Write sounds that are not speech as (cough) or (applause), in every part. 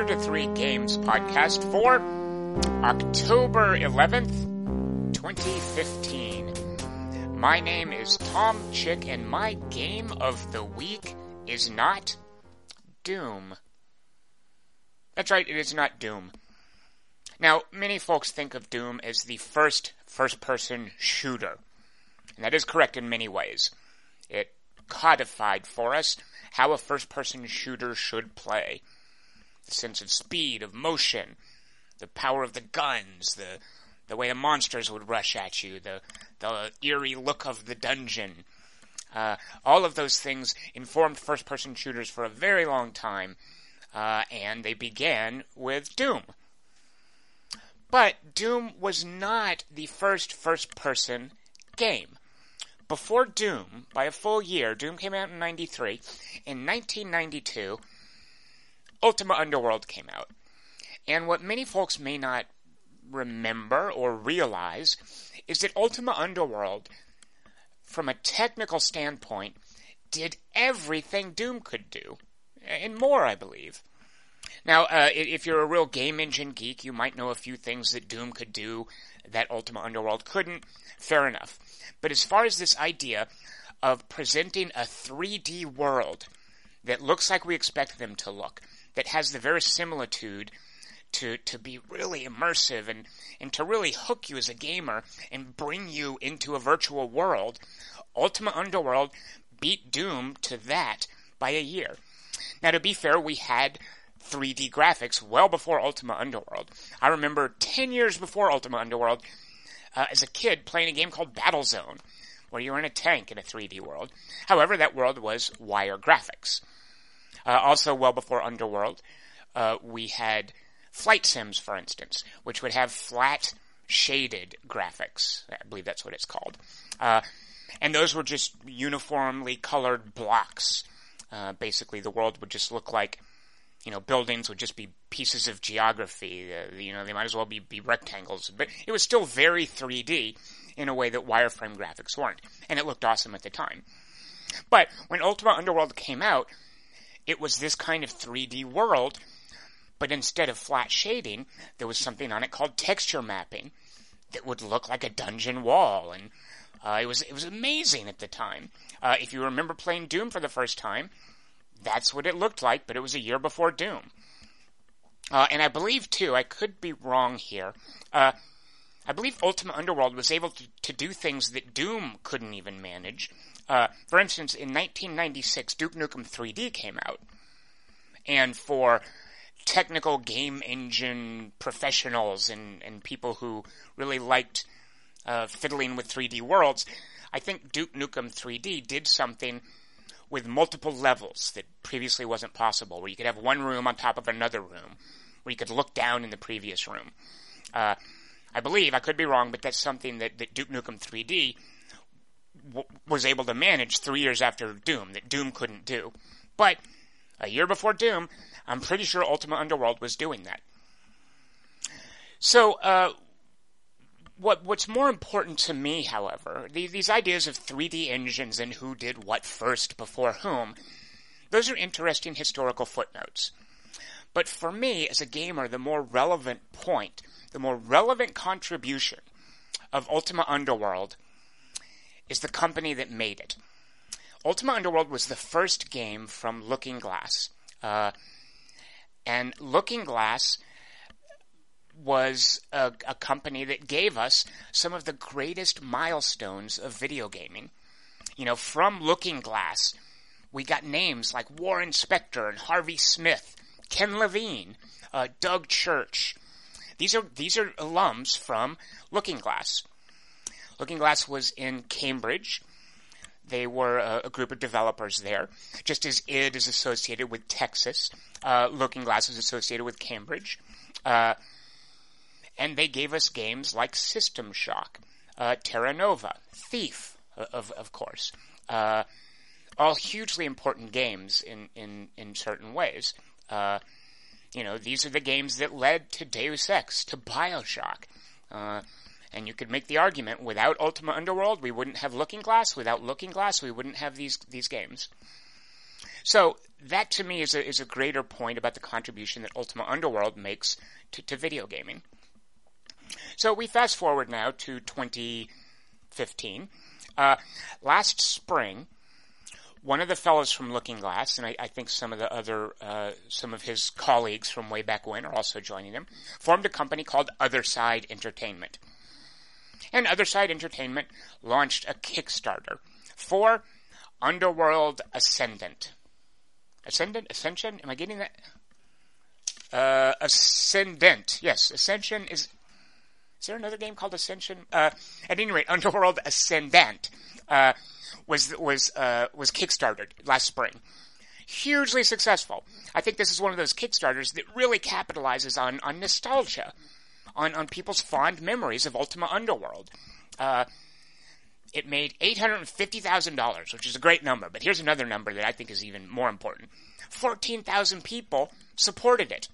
Quarter to Three Games podcast for October 11th, 2015. My name is Tom Chick, and my game of the week is not Doom. That's right, it is not Doom. Now, many folks think of Doom as the first first person shooter. And that is correct in many ways. It codified for us how a first person shooter should play. The sense of speed, of motion, the power of the guns, the the way the monsters would rush at you, the the eerie look of the dungeon. Uh, all of those things informed first person shooters for a very long time, uh, and they began with Doom. But Doom was not the first first person game. Before Doom, by a full year, Doom came out in 93. In 1992, Ultima Underworld came out. And what many folks may not remember or realize is that Ultima Underworld, from a technical standpoint, did everything Doom could do. And more, I believe. Now, uh, if you're a real game engine geek, you might know a few things that Doom could do that Ultima Underworld couldn't. Fair enough. But as far as this idea of presenting a 3D world that looks like we expect them to look, that has the verisimilitude to, to be really immersive and, and to really hook you as a gamer and bring you into a virtual world, Ultima Underworld beat Doom to that by a year. Now, to be fair, we had 3D graphics well before Ultima Underworld. I remember 10 years before Ultima Underworld, uh, as a kid, playing a game called Battlezone, where you were in a tank in a 3D world. However, that world was wire graphics. Uh, also, well before Underworld, uh, we had flight sims, for instance, which would have flat shaded graphics. I believe that's what it's called. Uh, and those were just uniformly colored blocks. Uh, basically, the world would just look like you know, buildings would just be pieces of geography. Uh, you know, they might as well be, be rectangles. But it was still very 3D in a way that wireframe graphics weren't. And it looked awesome at the time. But when Ultima Underworld came out, it was this kind of 3D world, but instead of flat shading, there was something on it called texture mapping that would look like a dungeon wall. And uh, it was it was amazing at the time. Uh, if you remember playing Doom for the first time, that's what it looked like, but it was a year before Doom. Uh, and I believe, too, I could be wrong here, uh, I believe Ultima Underworld was able to, to, do things that Doom couldn't even manage. Uh, for instance, in 1996, Duke Nukem 3D came out. And for technical game engine professionals and, and people who really liked uh, fiddling with 3D worlds, I think Duke Nukem 3D did something with multiple levels that previously wasn't possible, where you could have one room on top of another room, where you could look down in the previous room. Uh, I believe, I could be wrong, but that's something that, that Duke Nukem 3D w- was able to manage three years after Doom, that Doom couldn't do. But a year before Doom, I'm pretty sure Ultima Underworld was doing that. So, uh, what what's more important to me, however, the, these ideas of 3D engines and who did what first before whom, those are interesting historical footnotes. But for me, as a gamer, the more relevant point, the more relevant contribution of Ultima Underworld is the company that made it. Ultima Underworld was the first game from Looking Glass. Uh, and Looking Glass was a, a, company that gave us some of the greatest milestones of video gaming. You know, from Looking Glass, we got names like Warren Spector and Harvey Smith, Ken Levine, uh, Doug Church. These are these are alums from Looking Glass. Looking Glass was in Cambridge. They were a, a group of developers there, just as id is associated with Texas. Uh, Looking Glass is associated with Cambridge. Uh, and they gave us games like System Shock, uh, Terra Nova, Thief, uh, of, of course. Uh, all hugely important games in, in, in certain ways. Uh, you know, these are the games that led to Deus Ex, to Bioshock. And you could make the argument without Ultima Underworld, we wouldn't have Looking Glass. Without Looking Glass, we wouldn't have these these games. So that to me is a, is a greater point about the contribution that Ultima Underworld makes to, to video gaming. So we fast forward now to 2015. Uh, last spring, one of the fellows from Looking Glass, and I, I think some of the other, uh, some of his colleagues from way back when are also joining him, formed a company called Otherside Entertainment. And Otherside Entertainment launched a Kickstarter for Underworld Ascendant. Ascendant? Ascension? Am I getting that? Uh, Ascendant. Yes, Ascension is. Is there another game called Ascension? Uh, at any rate, (laughs) Underworld Ascendant uh, was was uh, was kickstarted last spring. Hugely successful. I think this is one of those kickstarters that really capitalizes on on nostalgia, on on people's fond memories of Ultima Underworld. Uh, it made $850,000, which is a great number, but here's another number that I think is even more important. 14,000 people supported it.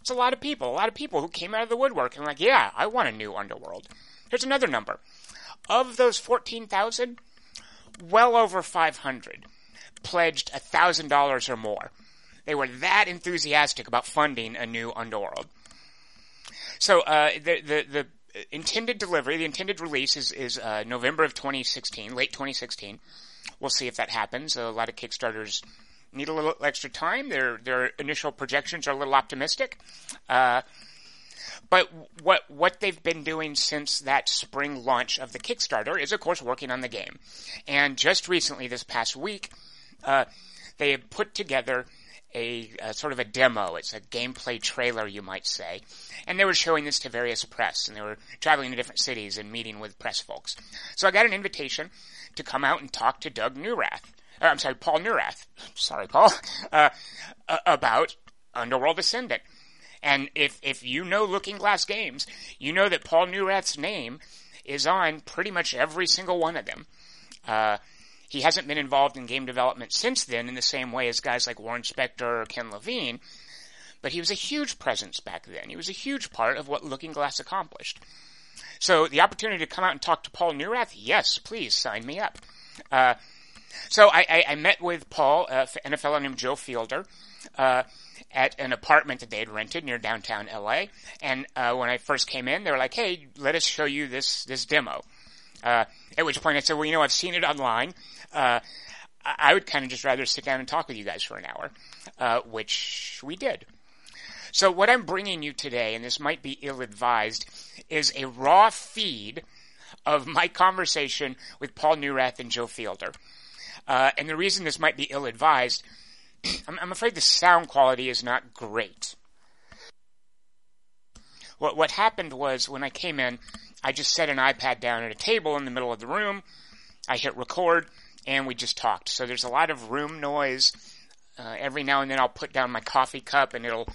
It's a lot of people, a lot of people who came out of the woodwork and like, yeah, I want a new underworld. Here's another number. Of those 14,000, well over 500 pledged $1,000 or more. They were that enthusiastic about funding a new underworld. So uh, the, the, the intended delivery, the intended release is, is uh, November of 2016, late 2016. We'll see if that happens. A lot of Kickstarters need a little extra time. Their their initial projections are a little optimistic. Uh, but what what they've been doing since that spring launch of the Kickstarter is, of course, working on the game. And just recently, this past week, uh, they have put together a, a, sort of a demo. It's a gameplay trailer, you might say. And they were showing this to various press, and they were traveling to different cities and meeting with press folks. So I got an invitation to come out and talk to Doug Neurath. Uh, I'm sorry, Paul Neurath. Sorry, Paul. (laughs) Uh, about Underworld Ascendant. And if if you know Looking Glass games, you know that Paul Neurath's name is on pretty much every single one of them. Uh, he hasn't been involved in game development since then in the same way as guys like Warren Spector or Ken Levine, but he was a huge presence back then. He was a huge part of what Looking Glass accomplished. So the opportunity to come out and talk to Paul Neurath, yes, please sign me up. Uh, so I, I, I, met with Paul uh, and a fellow named Joe Fielder uh, at an apartment that they had rented near downtown LA. And uh, when I first came in, they were like, "Hey, let us show you this this demo." Uh, at which point I said, "Well, you know, I've seen it online uh, I would kind of just rather sit down and talk with you guys for an hour, uh, which we did. So what I'm bringing you today, and this might be ill-advised, is a raw feed of my conversation with Paul Neurath and Joe Fielder. Uh, and the reason this might be ill-advised, (clears throat) I'm, I'm, afraid the sound quality is not great. What, what happened was when I came in, I just set an iPad down at a table in the middle of the room. I hit record and we just talked. So there's a lot of room noise. Uh, every now and then I'll put down my coffee cup and it'll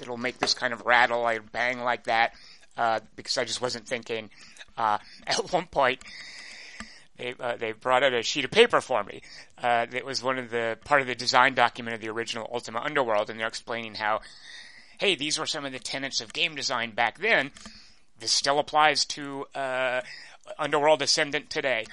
it'll make this kind of rattle, I bang like that, uh, because I just wasn't thinking. Uh, (laughs) at one point, they uh, they brought out a sheet of paper for me. Uh, that was one of the part of the design document of the original Ultima Underworld, and they're explaining how, hey, these were some of the tenets of game design back then. This still applies to uh, Underworld Ascendant today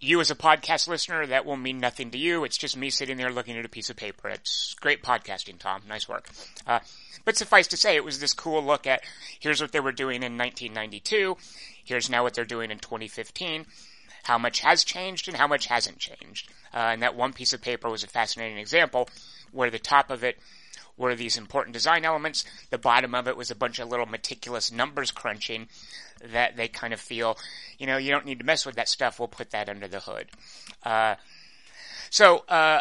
you as a podcast listener, that will mean nothing to you. It's just me sitting there looking at a piece of paper. It's great podcasting, Tom. Nice work. Uh, but suffice to say, it was this cool look at here's what they were doing in 1992. Here's now what they're doing in 2015. How much has changed and how much hasn't changed. Uh, and that one piece of paper was a fascinating example where the top of it were these important design elements. The bottom of it was a bunch of little meticulous numbers crunching that they kind of feel, you know, you don't need to mess with that stuff. We'll put that under the hood. Uh, so, uh,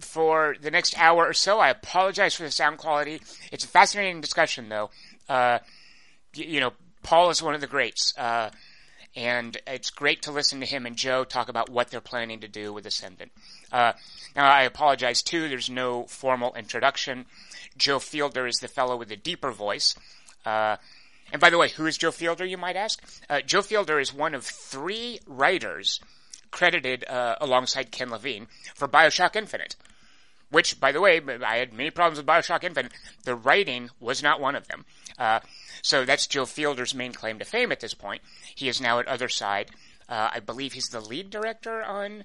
for the next hour or so, I apologize for the sound quality. It's a fascinating discussion, though. Uh, you, you, know, Paul is one of the greats. Uh, and it's great to listen to him and Joe talk about what they're planning to do with Ascendant. Uh, now, I apologize too. There's no formal introduction. Joe Fielder is the fellow with the deeper voice. Uh, and by the way, who is Joe Fielder, you might ask? Uh, Joe Fielder is one of three writers credited uh, alongside Ken Levine for Bioshock Infinite. Which, by the way, I had many problems with Bioshock Infinite. The writing was not one of them. Uh, so that's Joe Fielder's main claim to fame at this point. He is now at Otherside. Uh, I believe he's the lead director on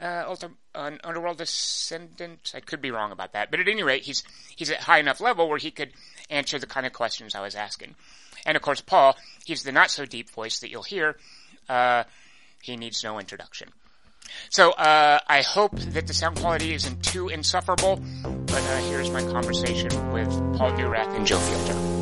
uh, Ultra, an Underworld descendant. I could be wrong about that, but at any rate, he's he's at high enough level where he could answer the kind of questions I was asking. And of course, Paul, he's the not so deep voice that you'll hear. Uh, he needs no introduction. So uh, I hope that the sound quality isn't too insufferable, but uh, here's my conversation with Paul Neurath and Joe Fielder.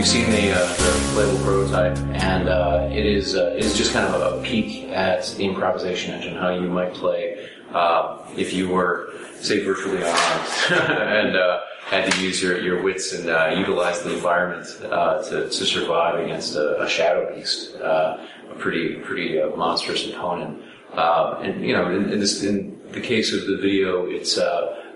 You've seen the, uh, the playable prototype, and uh, it is uh, it is just kind of a peek at the improvisation engine, how you might play uh, if you were, say, virtually unarmed, (laughs) and uh, had to use your, your wits and uh, utilize the environment to, to survive against a, a shadow beast, a pretty pretty monstrous opponent. and you know, in, in, this, in the case of the video, it's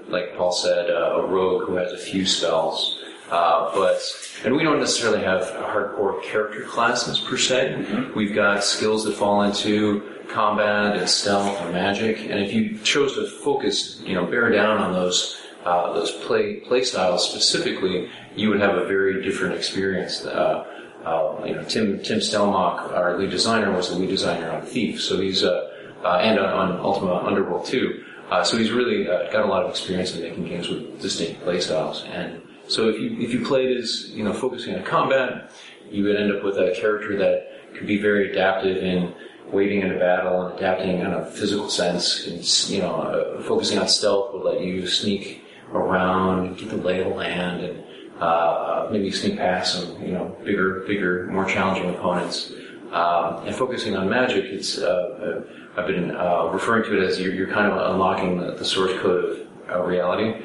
like Paul said, a rogue who has a few spells. Uh, but and we don't necessarily have hardcore character classes per se. Mm-hmm. We've got skills that fall into combat and stealth and magic. And if you chose to focus, you know, bear down on those uh, those play play styles specifically, you would have a very different experience. Uh, uh, you know, Tim Tim Stellmach, our lead designer, was the lead designer on Thief, so he's uh, uh, and on Ultima Underworld too. Uh, so he's really got a lot of experience in making games with distinct play styles and so if you if you played as you know focusing on combat, you would end up with a character that could be very adaptive in waiting in a battle and adapting in a physical sense. And, you know, uh, focusing on stealth would let you sneak around, get the lay of the land, and uh, uh, maybe sneak past some you know bigger, bigger, more challenging opponents. Um, and focusing on magic, it's uh, uh I've been uh, referring to it as you're, you're kind of unlocking the, the source code of reality.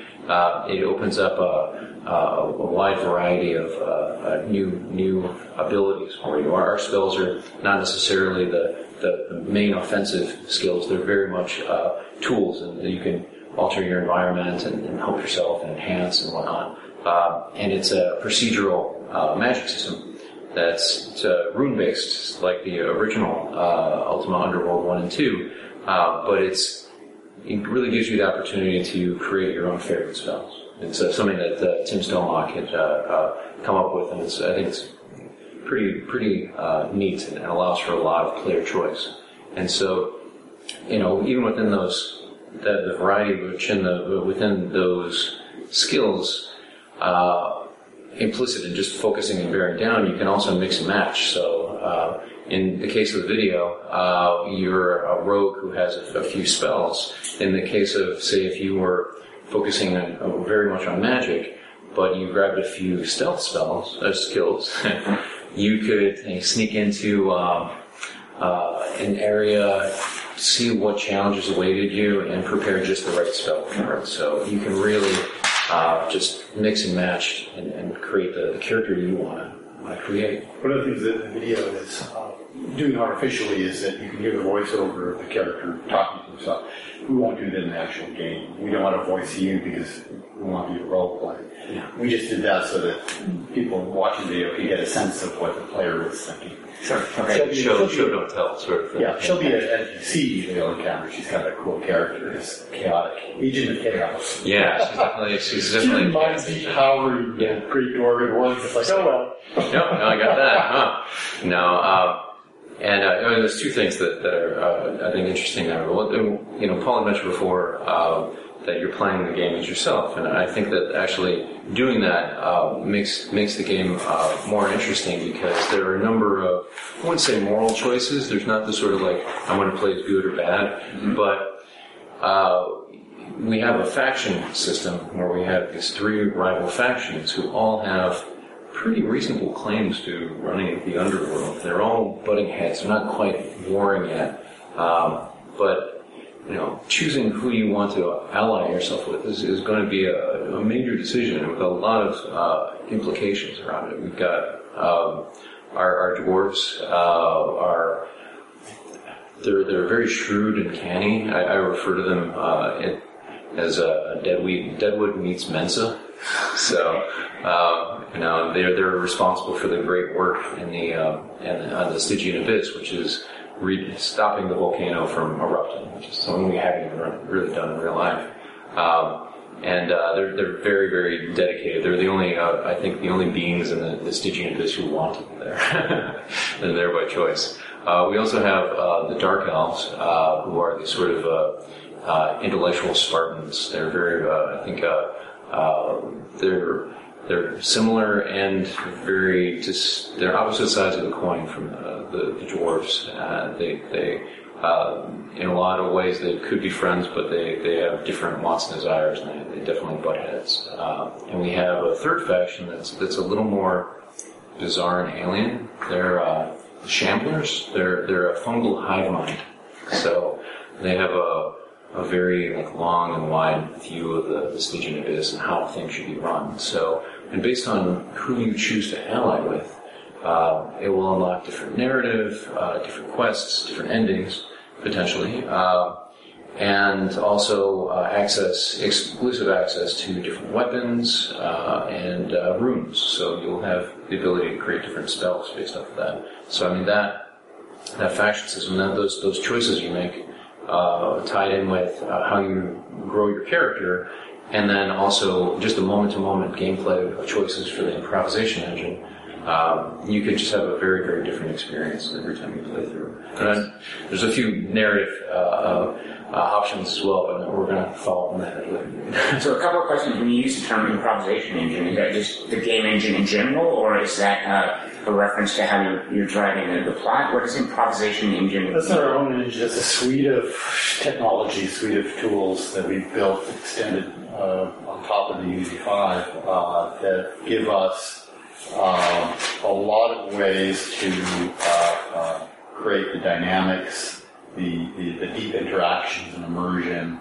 it opens up a uh, a wide variety of uh, uh, new new abilities for you. Our, spells are not necessarily the, the, the, main offensive skills. They're very much uh, tools, and you can alter your environment and, and help yourself and enhance and whatnot. Uh, and it's a procedural uh, magic system that's rune based, like the original Ultima Underworld one and two, but it's it really gives you the opportunity to create your own favorite spells. It's uh, something that uh, Tim Stellmach had uh, uh, come up with, and I think it's pretty pretty uh, neat and allows for a lot of player choice. And so, you know, even within those the, the variety within the within those skills, implicit in just focusing and bearing down, you can also mix and match. So in the case of the video, uh, you're a rogue who has a, a, few spells. In the case of, say, if you were focusing on, uh, very much on magic, but you grabbed a few stealth spells, uh, skills, (laughs) you could sneak into um, uh, an area, see what challenges awaited you, and prepare just the right spell for it. So you can really uh, just mix and match and, and create the, the, character you want to create. One of the things that the video is uh, doing artificially is that you can hear the voiceover of the character talking to himself. We won't do that in the actual game. We don't want to voice you because we want you to role play. Yeah. We just did that so that people watching the video could get a sense of what the player is thinking. Sure. Okay. Show, show, show, don't tell, sort of. Yeah, she'll be an NPC you'll encounter. She's got a cool character. It's chaotic. Agent of Chaos. Yeah, she's definitely, she's definitely. She reminds me how yeah. Great Dwarven was. It's like, oh well. no, no, I got that, huh? No, um, and uh, mean, there's two things that, that are, uh, I think, interesting there. You know, Paul had mentioned before uh, that you're playing the game as yourself, and I think that actually doing that uh, makes makes the game uh, more interesting because there are a number of, I wouldn't say moral choices. There's not the sort of like I'm going to play as good or bad, mm-hmm. but uh, we have a faction system where we have these three rival factions who all have pretty reasonable claims to running the underworld. They're all butting heads. They're not quite warring yet. Um, but, you know, choosing who you want to ally yourself with is, is going to be a, a, major decision with a lot of uh, implications around it. We've got um, our, our, dwarves, uh, are they're, they're very shrewd and canny. I, I refer to them uh, as a deadwood, deadwood meets Mensa. (laughs) So, um, you know, they're they're responsible for the great work in the um, in, on the Stygian Abyss, which is re- stopping the volcano from erupting, which is something we haven't really done in real life. Um, and uh, they're they're very very dedicated. They're the only uh, I think the only beings in the, the Stygian abyss who want to be there. (laughs) they're there by choice. Uh, we also have uh, the Dark Elves, uh, who are the sort of uh, intellectual Spartans. They're very I think they're they're similar and very just they're opposite sides of the coin from the, the dwarves. they they uh, in a lot of ways they could be friends, but they, they have different wants and desires, and they, they definitely butt heads. Uh, and we have a third faction that's that's a little more bizarre and alien. They're uh, the Shamblers. They're they're a fungal hive mind, so they have a a very like long and wide view of the, the Stygian abyss and how things should be run. So, and based on who you choose to ally with, uh, it will unlock different narrative, uh, different quests, different endings, potentially, uh, and also uh, access, exclusive access to different weapons uh, and uh, runes. So you'll have the ability to create different spells based off of that. So I mean that that faction system, that those those choices you make, tied in with how you grow your character, and then also just the moment-to-moment gameplay of choices for the improvisation engine um, you could just have a very, very different experience every time you play through. And then there's a few narrative uh, uh, options as well, but we're going to follow on that (laughs) so a couple of questions. When you use the term improvisation engine, is that just the game engine in general, or is that uh, a reference to how you're, you're driving the, the plot? What is improvisation engine? That's our own engine. It's a suite of technology, suite of tools that we've built, extended uh, on top of the Unity 5 uh, that give us um, a lot of ways to uh, uh, create the dynamics, the, the, the, deep interactions and immersion.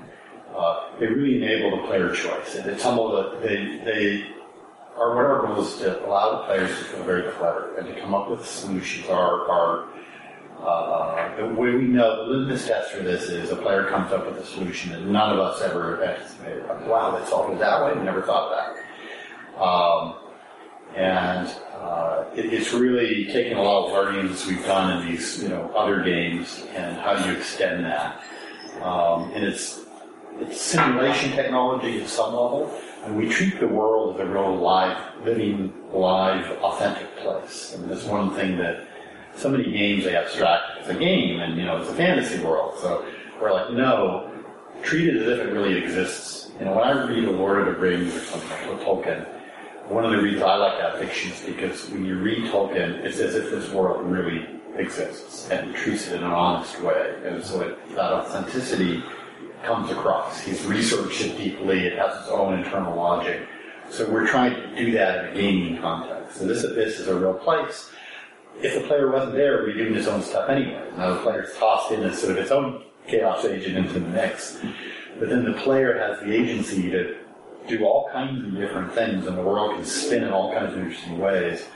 Uh, they really enable the player choice. And some of the, they, they are what our goal is to allow the players to feel very clever and to come up with solutions. Our, our uh, the way we know the litmus test for this is a player comes up with a solution that none of us ever anticipated. Like, wow, they solved it that way. We Never thought that. Um, and uh, it, it's really taking a lot of learnings we've done in these you know other games and how do you extend that. Um, and it's it's simulation technology at some level, and we treat the world as a real live, living, live, authentic place. I mean, that's one thing that so many games they abstract as a game, and you know it's a fantasy world. So we're like, no, treat it as if it really exists. You know, when I read a Lord of the Rings or something like Tolkien one of the reasons I like that fiction is because when you read Tolkien, it's as if this world really exists and treats it in an honest way. And so it, that authenticity comes across. He's researched it deeply, it has its own internal logic. So we're trying to do that in a gaming context. And this abyss is a real place. If the player wasn't there, we'd be doing his own stuff anyway. Now the player's tossed in as sort of its own chaos agent into the mix. But then the player has the agency to do all kinds of different things, and the world can spin in all kinds of interesting ways.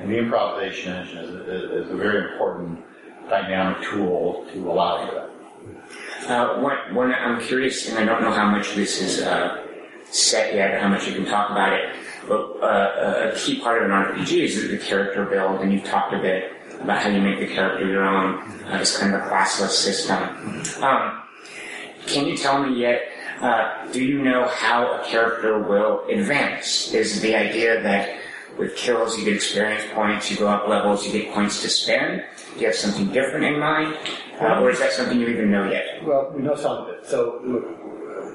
And the improvisation engine is a, is a very important dynamic tool to allow for that. Uh, one, one, I'm curious, and I don't know how much this is uh, set yet, how much you can talk about it, but uh, a key part of an RPG is the character build, and you've talked a bit about how you make the character your own. Uh, it's kind of a classless system. Um, can you tell me yet uh, do you know how a character will advance? Is the idea that with kills you get experience points, you go up levels, you get points to spend? Do you have something different in mind? Uh, or is that something you even know yet? Well, we know some of it. So,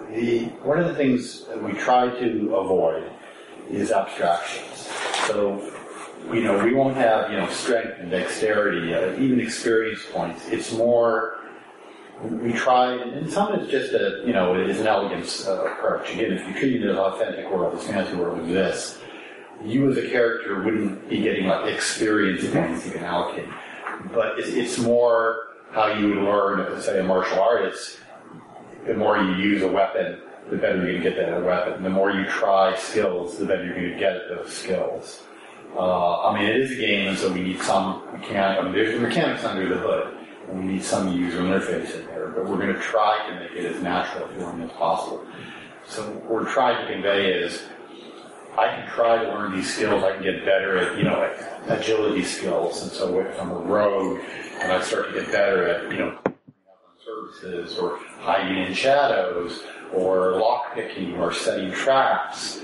the, one of the things that we try to avoid is abstractions. So, you know, we won't have, you know, strength and dexterity, uh, even experience points. It's more we tried, and some is just a, you know, it is an elegance uh, approach. Again, if you treat it as authentic world, this fantasy world exists, you as a character wouldn't be getting like experience points you can allocate. But it's, it's more how you would learn, if say a martial artist, the more you use a weapon, the better going to get that weapon. The more you try skills, the better you're going to get at those skills. Uh, I mean, it is a game, and so we need some mechanic. I mean, there's mechanics under the hood we need some user interface in there, but we're going to try to make it as natural them as possible. So what we're trying to convey is, I can try to learn these skills, I can get better at, you know, agility skills, and so if I'm a rogue, and I start to get better at, you know, services, or hiding in shadows, or lock picking or setting traps.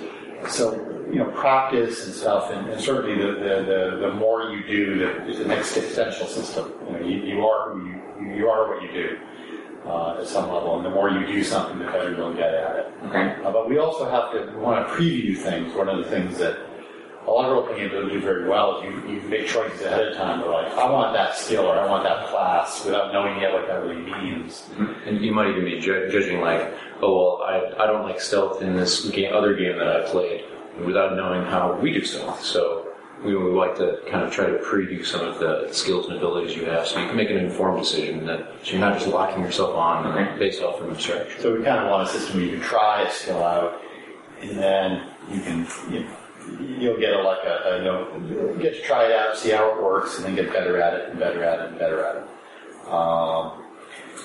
So, you know, practice and stuff, and, and certainly the, the, the, the more you do, the, it's an existential system. You, know, you, you are who you, you are what you do uh, at some level, and the more you do something, the better you'll get at it. Okay. Uh, but we also have to we want to preview things. One of the things that a lot of role-playing games don't do very well is you, you make choices ahead of time. They're like, I want that skill or I want that class without knowing yet what that really means. And you might even be ju- judging like, oh well, I, I don't like stealth in this game, other game that I played, without knowing how we do stealth. So we would like to kind of try to preview some of the skills and abilities you have, so you can make an informed decision that so you're not just locking yourself on Okay. based off from abstraction. So we kind of want a system where you can try a skill out, and then you can you you'll get a, like a, a you know get to try it out, see how it works, and then get better at it and better at it and better at it. Um,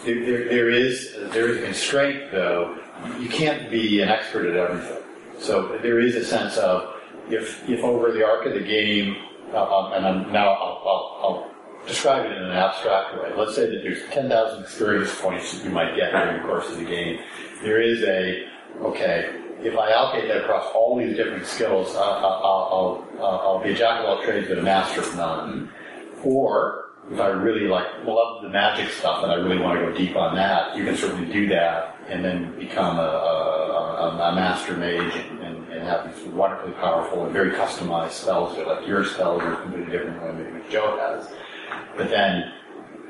there, there, there is there is a constraint though. You can't be an expert at everything. So there is a sense of if if over the arc of the game, uh, and I'm, now I'll, I'll, I'll describe it in an abstract way. Let's say that there's 10,000 experience points that you might get during the course of the game. There is a okay. If I allocate that across all these different skills, uh, I'll, I'll, I'll, I'll be a jack of all trades but a master of none. Or if I really like love the magic stuff and I really want to go deep on that, you can certainly do that and then become a, a, a, master mage and, and, have these wonderfully powerful and very customized spells. That like your spells are completely different than maybe what Joe has. But then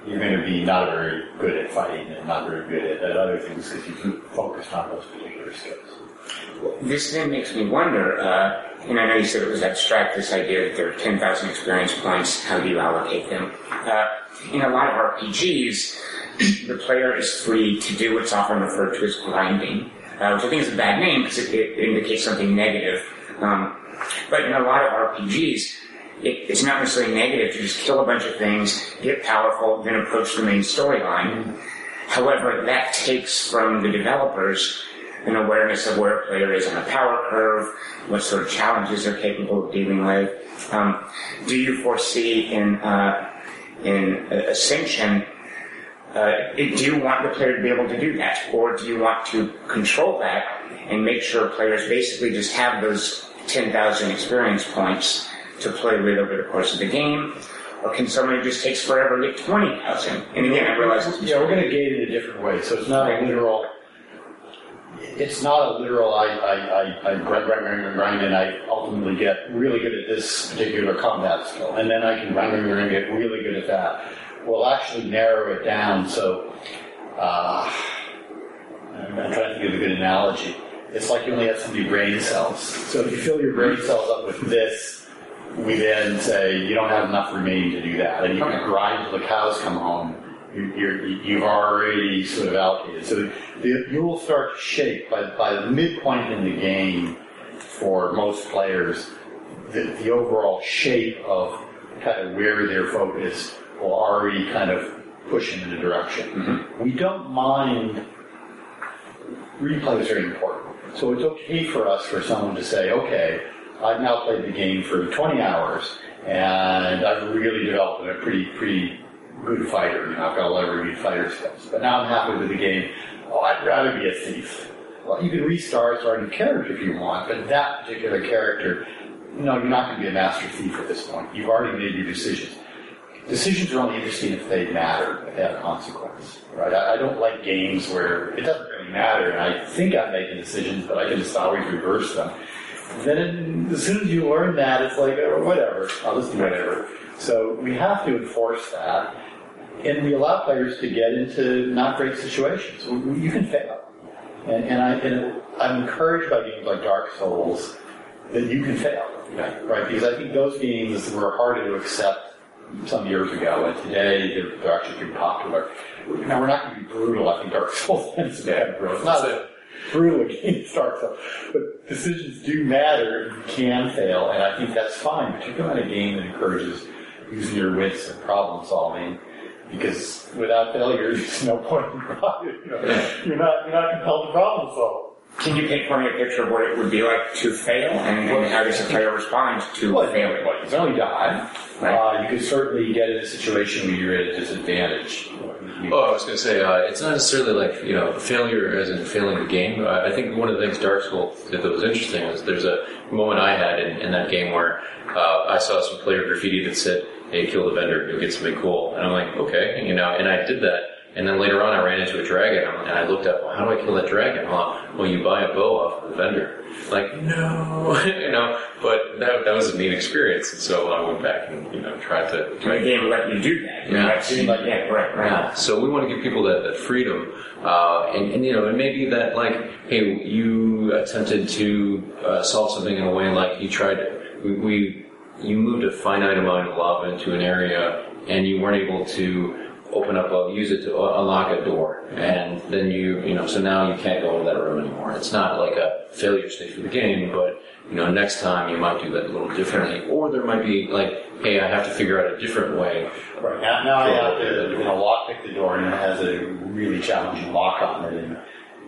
you're going to be not very good at fighting and not very good at, at other things because you focused on those particular skills. This then makes me wonder, uh, and I know you said it was abstract, this idea that there are 10,000 experience points, how do you allocate them? Uh, in a lot of RPGs, the player is free to do what's often referred to as grinding, uh, which I think is a bad name because it, it indicates something negative. Um, but in a lot of RPGs, it, it's not necessarily negative to just kill a bunch of things, get powerful, then approach the main storyline. However, that takes from the developers an awareness of where a player is on a power curve, what sort of challenges they're capable of dealing with. Um, do you foresee in uh, in Ascension? Uh, do you want the player to be able to do that, or do you want to control that and make sure players basically just have those 10,000 experience points to play with over the course of the game? Or can someone who just takes forever to get 20,000? And again, I realize it's Yeah, we're going to gate it a different way. So it's not a literal. It's not a literal. I I I, I grind, grind, grind, grind, grind, and I ultimately get really good at this particular combat skill, and then I can grind, grind, grind, and get really good at that. We'll actually narrow it down. So, uh, I'm I'm trying to think of a good analogy. It's like you only have so many brain cells. So if you fill your brain cells up with this, we then say you don't have enough remaining to do that, and you can grind till the cows come home. You, you're, you've already sort of allocated. So the, you will start to shape by, by the midpoint in the game for most players. The, the overall shape of kind of where they're focused will already kind of push them in a direction. Mm-hmm. We don't mind replay is very important. So it's okay for us for someone to say, okay, I've now played the game for 20 hours and I've really developed a pretty, pretty good fighter. You know, I've got a lot of really good fighter skills. But now I'm happy with the game. Oh, I'd rather be a thief. Well, you can restart, start a new character if you want, but that particular character, no, you're not going to be a master thief at this point. You've already made your decisions. Decisions are only interesting if they matter, if they have consequence, right? I, I don't like games where it doesn't really matter, and I think I'm making decisions, but I can just always reverse them. Then, as soon as you learn that, it's like, oh, whatever, I'll just do whatever. So we have to enforce that, and we allow players to get into not great situations. You can fail, and, and, I, and I'm encouraged by games like Dark Souls that you can fail, right? Because I think those games were harder to accept some years ago, and today they're, they're actually pretty popular. Now we're not going to be brutal. I think Dark Souls (laughs) tends to not a brutal against Dark Souls, but decisions do matter. You can fail, and I think that's fine, particularly in a game that encourages using your wits and problem solving. Because without failure, (laughs) there's no point in. (laughs) You know, you're not you're not compelled to problem solve. Can you paint for me a picture of what it would be like to fail, and, and how does the player respond to Well, failing? well, you certainly die. Right. Uh, you could certainly get in a situation where you're at a disadvantage. Oh, I was going to say, uh, it's not necessarily like, you know, failure as in failing the game. Uh, I think one of the things Dark Souls did that was interesting was there's a moment I had in, in that game where uh, I saw some player graffiti that said, hey, kill the vendor, you'll get something cool. And I'm like, okay, you know, and I did that. And then later on, I ran into a dragon, and I looked up, well, how do I kill that dragon? Well, well, you buy a bow off of the vendor. Like, no, (laughs) you know, but that, that was a neat experience. And so I went back and, you know, tried to, The game let you do that. Yeah. That's- yeah, right, right. yeah. So we want to give people that, that freedom, uh, and, and you know, and maybe that like, hey, you attempted to uh, solve something in a way like you tried. We, we you moved a finite amount of lava into an area, and you weren't able to open up, a, use it to uh, unlock a door, and then you, you know, so now you can't go into that room anymore. It's not like a failure state for the game, but you know, next time you might do that a little differently, or there might be like, hey, I have to figure out a different way. Right. Now, now I have to you know lock pick the door and it has a really challenging lock on it, and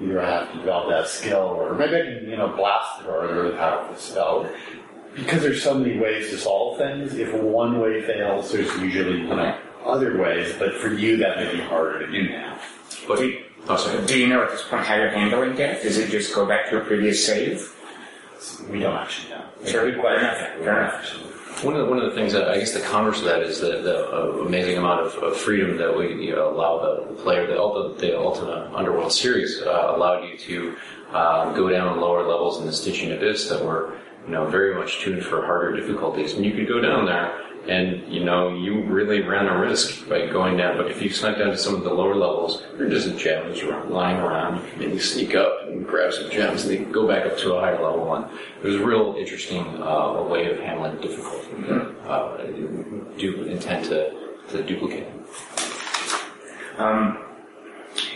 either I have to develop that skill or maybe I can you know blast the door with a powerful spell. Because there's so many ways to solve things, if one way fails, there's usually you know other ways. But for you, that may be harder to do now. But Do you- oh. Do you know at this point how you're handling death? Does it just go back to a previous save? We don't actually know. Sure. Good question. Fair enough. Fair enough. One of the, one of the things that I guess the converse of that is the, the uh, amazing amount of, of freedom that we you know, allow the player. The, Ulti- the Ultima Underworld series uh, allowed you to uh, go down lower levels in the Stygian Abyss that were you know very much tuned for harder difficulties, and you could go down there. And you know you really ran a risk by going down. But if you snuck down to some of the lower levels, there are just gems lying around. And you sneak up and grab some gems, and then go back up to a higher level. And it was a real interesting uh, way of handling difficulty. Uh, do intend to, to duplicate. Um,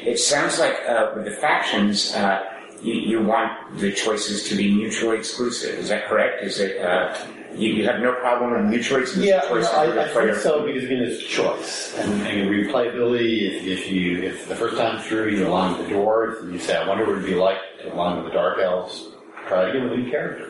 it sounds like uh, with the factions, uh, you, you want the choices to be mutually exclusive. Is that correct? Is it uh, you, you have no problem with mutually exclusive Yeah, choices? I, with the I player? think so because again, it's choice and, and replayability. If, if you if the first time through you align with the dwarves and you say, I wonder what it'd be like to align with the dark elves, try again with a new character.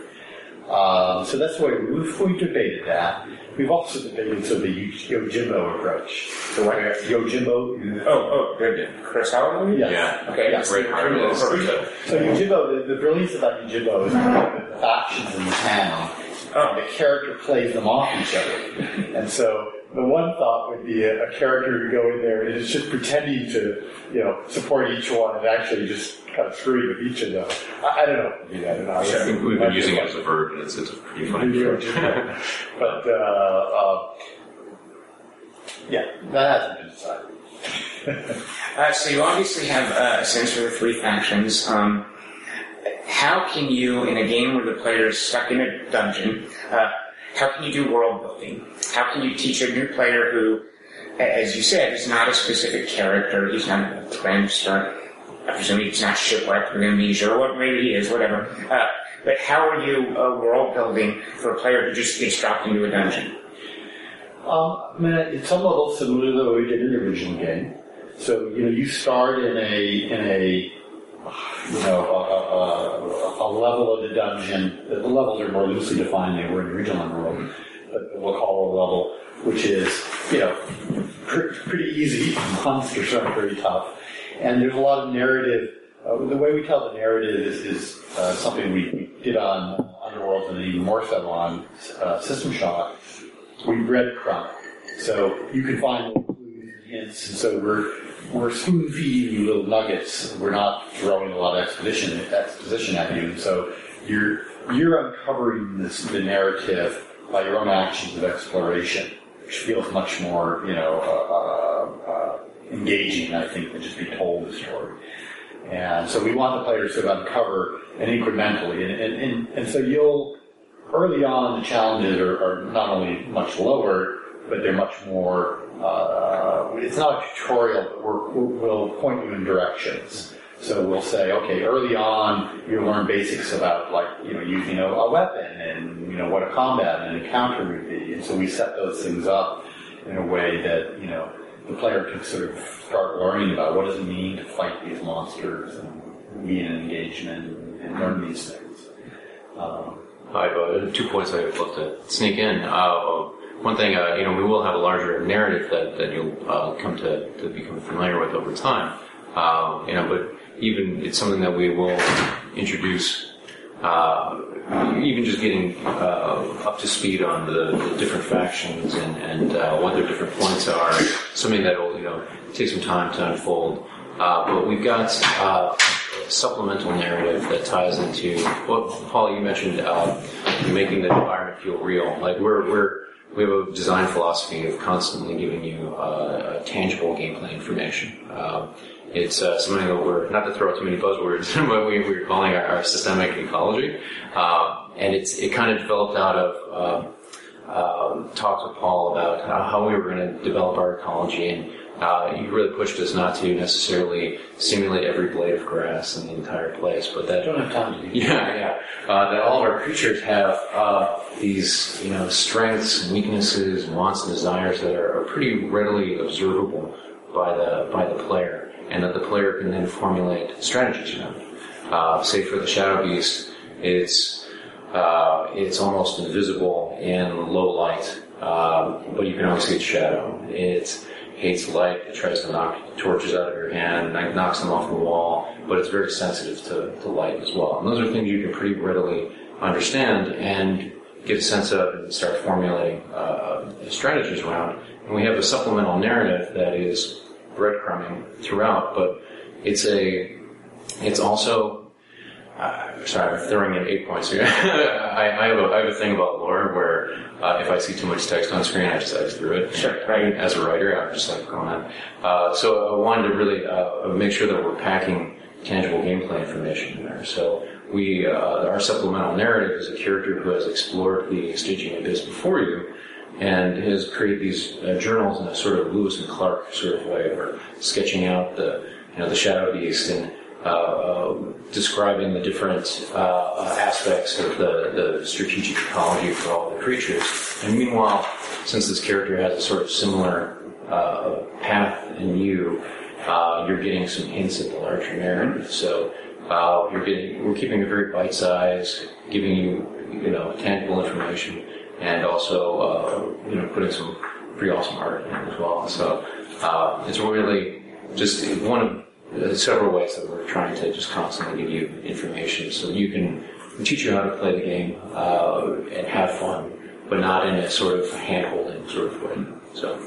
Um, so that's why we've, we've debated that. We've also debated sort of the Yojimbo approach. So what? Yojimbo. Oh, oh, good. Chris Howard? Yes. Okay, Yeah, that's great the part of Yojimbo So Yojimbo, the, the brilliance about Yojimbo is that the factions in the town, um, the character plays them off each other. And so the one thought would be a, a character to go in there and is just pretending to, you know, support each one and actually just kind of screwing with each of them. I, I don't know. I, mean, I don't know. I think we've been using it as a verb, and it's, it's a pretty funny approach. but, uh, uh, yeah, that hasn't been decided. Uh, so you obviously have uh, a sense for the three factions. Um, how can you, in a game where the player is stuck in a dungeon, uh, how can you do world building? How can you teach a new player who, as you said, is not a specific character, he's not a or I presume he's not shipwrecked with amnesia, or what maybe he is, whatever. Uh, but how are you uh, world building for a player who just gets dropped into a dungeon? Um, I mean, it's some level similar to way we did in the original game. So, you know, you start in a, in a, you know, a, a, a level of the dungeon. The levels are more loosely defined than they were in the original world, but we'll call a level, which is, you know, pr- pretty easy. Monsters aren't very tough. And there's a lot of narrative. Uh, the way we tell the narrative is, is uh, something we, did on Underworld and even more so on uh, System Shock we breadcrumb. So you can find clues and hints, and so we're we're spoon feeding you little nuggets. We're not throwing a lot of exposition exposition at you, and so you're you're uncovering this the narrative by your own actions of exploration, which feels much more you know uh, uh, uh, engaging, I think, than just being told the story. And so we want the players to uncover and incrementally, and, and, and, and so you'll early on, the challenges are, are not only much lower, but they're much more. Uh, it's not a tutorial, but we're, we'll point you in directions. So we'll say, okay, early on, you learn basics about like you know using a, a weapon and you know what a combat and an encounter would be, and so we set those things up in a way that you know the player can sort of start learning about what does it mean to fight these monsters and be in an engagement and learn these things. Um, I have uh, two points I'd love to sneak in. Uh, one thing, uh, you know, we will have a larger narrative that, that you'll uh, come to, to become familiar with over time. Uh, you know, but even it's something that we will introduce. Uh, even just getting uh, up to speed on the, the different factions and, and uh, what their different points are, something that will you know take some time to unfold. Uh, but we've got a supplemental narrative that ties into what Paul you mentioned, uh, making the environment feel real. Like we're we're we have a design philosophy of constantly giving you uh, tangible gameplay information. Uh, it's uh, something that we're not to throw out too many buzzwords, (laughs) but we, we're calling our, our systemic ecology, uh, and it's it kind of developed out of uh, uh, talks with Paul about how, how we were going to develop our ecology, and uh, he really pushed us not to necessarily simulate every blade of grass in the entire place, but that don't have time to do yeah, yeah. Uh, that all of our creatures have uh, these, you know, strengths and weaknesses, wants and desires that are, are pretty readily observable by the by the player, and that the player can then formulate strategies around. Uh, say for the Shadow Beast, it's uh, it's almost invisible in low light, um, but you can always see its shadow. It hates light. It tries to knock torches out of your hand, and knocks them off the wall, but it's very sensitive to, to light as well. And those are things you can pretty readily understand and get a sense of and start formulating uh, strategies around. And we have a supplemental narrative that is breadcrumbing throughout, but it's a it's also uh, sorry, I'm throwing in eight points here. (laughs) I, I, have a, I have a thing about lore where uh, if I see too much text on screen, I just edit through it. Sure, right. As a writer, I'm just like going on. Uh, so I wanted to really uh, make sure that we're packing tangible gameplay information in there. So we, uh, our supplemental narrative is a character who has explored the Stygian abyss before you and has created these uh, journals in a sort of Lewis and Clark sort of way, or sketching out the, you know, the Shadow Beast and uh, describing the different uh, aspects of the, the strategic ecology for all the creatures. And meanwhile, since this character has a sort of similar uh, path in you, uh, you're getting some hints at the larger narrative. So uh, you're getting, we're keeping it very bite-sized, giving you, you know, tangible information, and also, uh, you know, putting some pretty awesome art in as well. So it's really just one of there's several ways that we're trying to just constantly give you information so you can teach you how to play the game uh, and have fun, but not in a sort of hand-holding sort of way. So,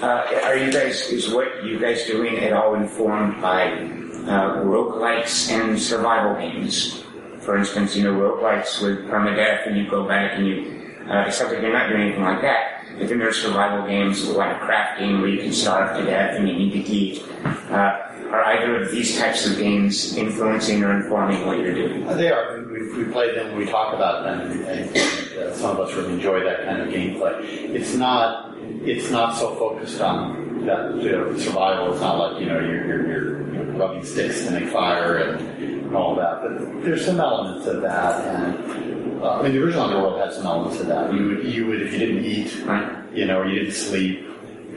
uh, are you guys is what you guys doing at all informed by uh, roguelikes and survival games? For instance, you know roguelikes with permadeath, and you go back and you. Uh, except you're not doing anything like that. But then there's survival games like a craft game where you can starve to death and you need to eat. Uh, are either of these types of games influencing or informing what you're doing? Uh, they are. We, we play them, we talk about them, and, and uh, some of us really enjoy that kind of gameplay. It's not. It's not so focused on that you know, survival. It's not like you know you're, you're, you're, you're rubbing sticks to make fire and, and all that. But there's some elements of that, and uh, I mean the original Underworld had some elements of that. You would, you would if you didn't eat, you know, you didn't sleep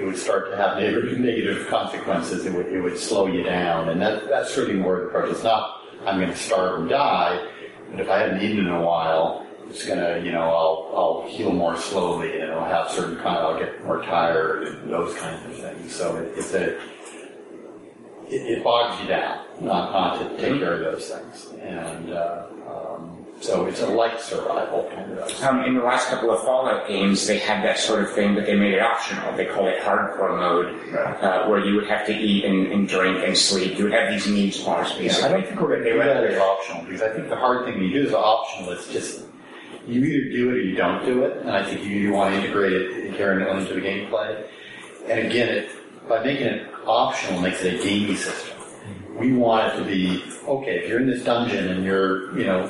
it would start to have negative, negative consequences. It would, it would slow you down. And that, that's really more the approach. It's not, I'm going to starve and die, but if I haven't eaten in a while, it's going to, you know, I'll, I'll heal more slowly and I'll have certain kind of, I'll get more tired and those kinds of things. So it, it's a, it, it bogs you down not, not to take care of those things. And, uh, so it's a light survival kind of. Um, in the last couple of Fallout games, they had that sort of thing, but they made it optional. They called it hardcore mode, uh, where you would have to eat and, and, drink and sleep. You would have these needs bars, basically. Yeah, I don't think we're going to do that as optional because I think the hard thing when you do is optional. It's just you either do it or you don't do it, and I think you, you want to integrate it inherently into the gameplay. And again, it, by making it optional, it makes it a gamey system. We want it to be okay. If you're in this dungeon and you're, you know,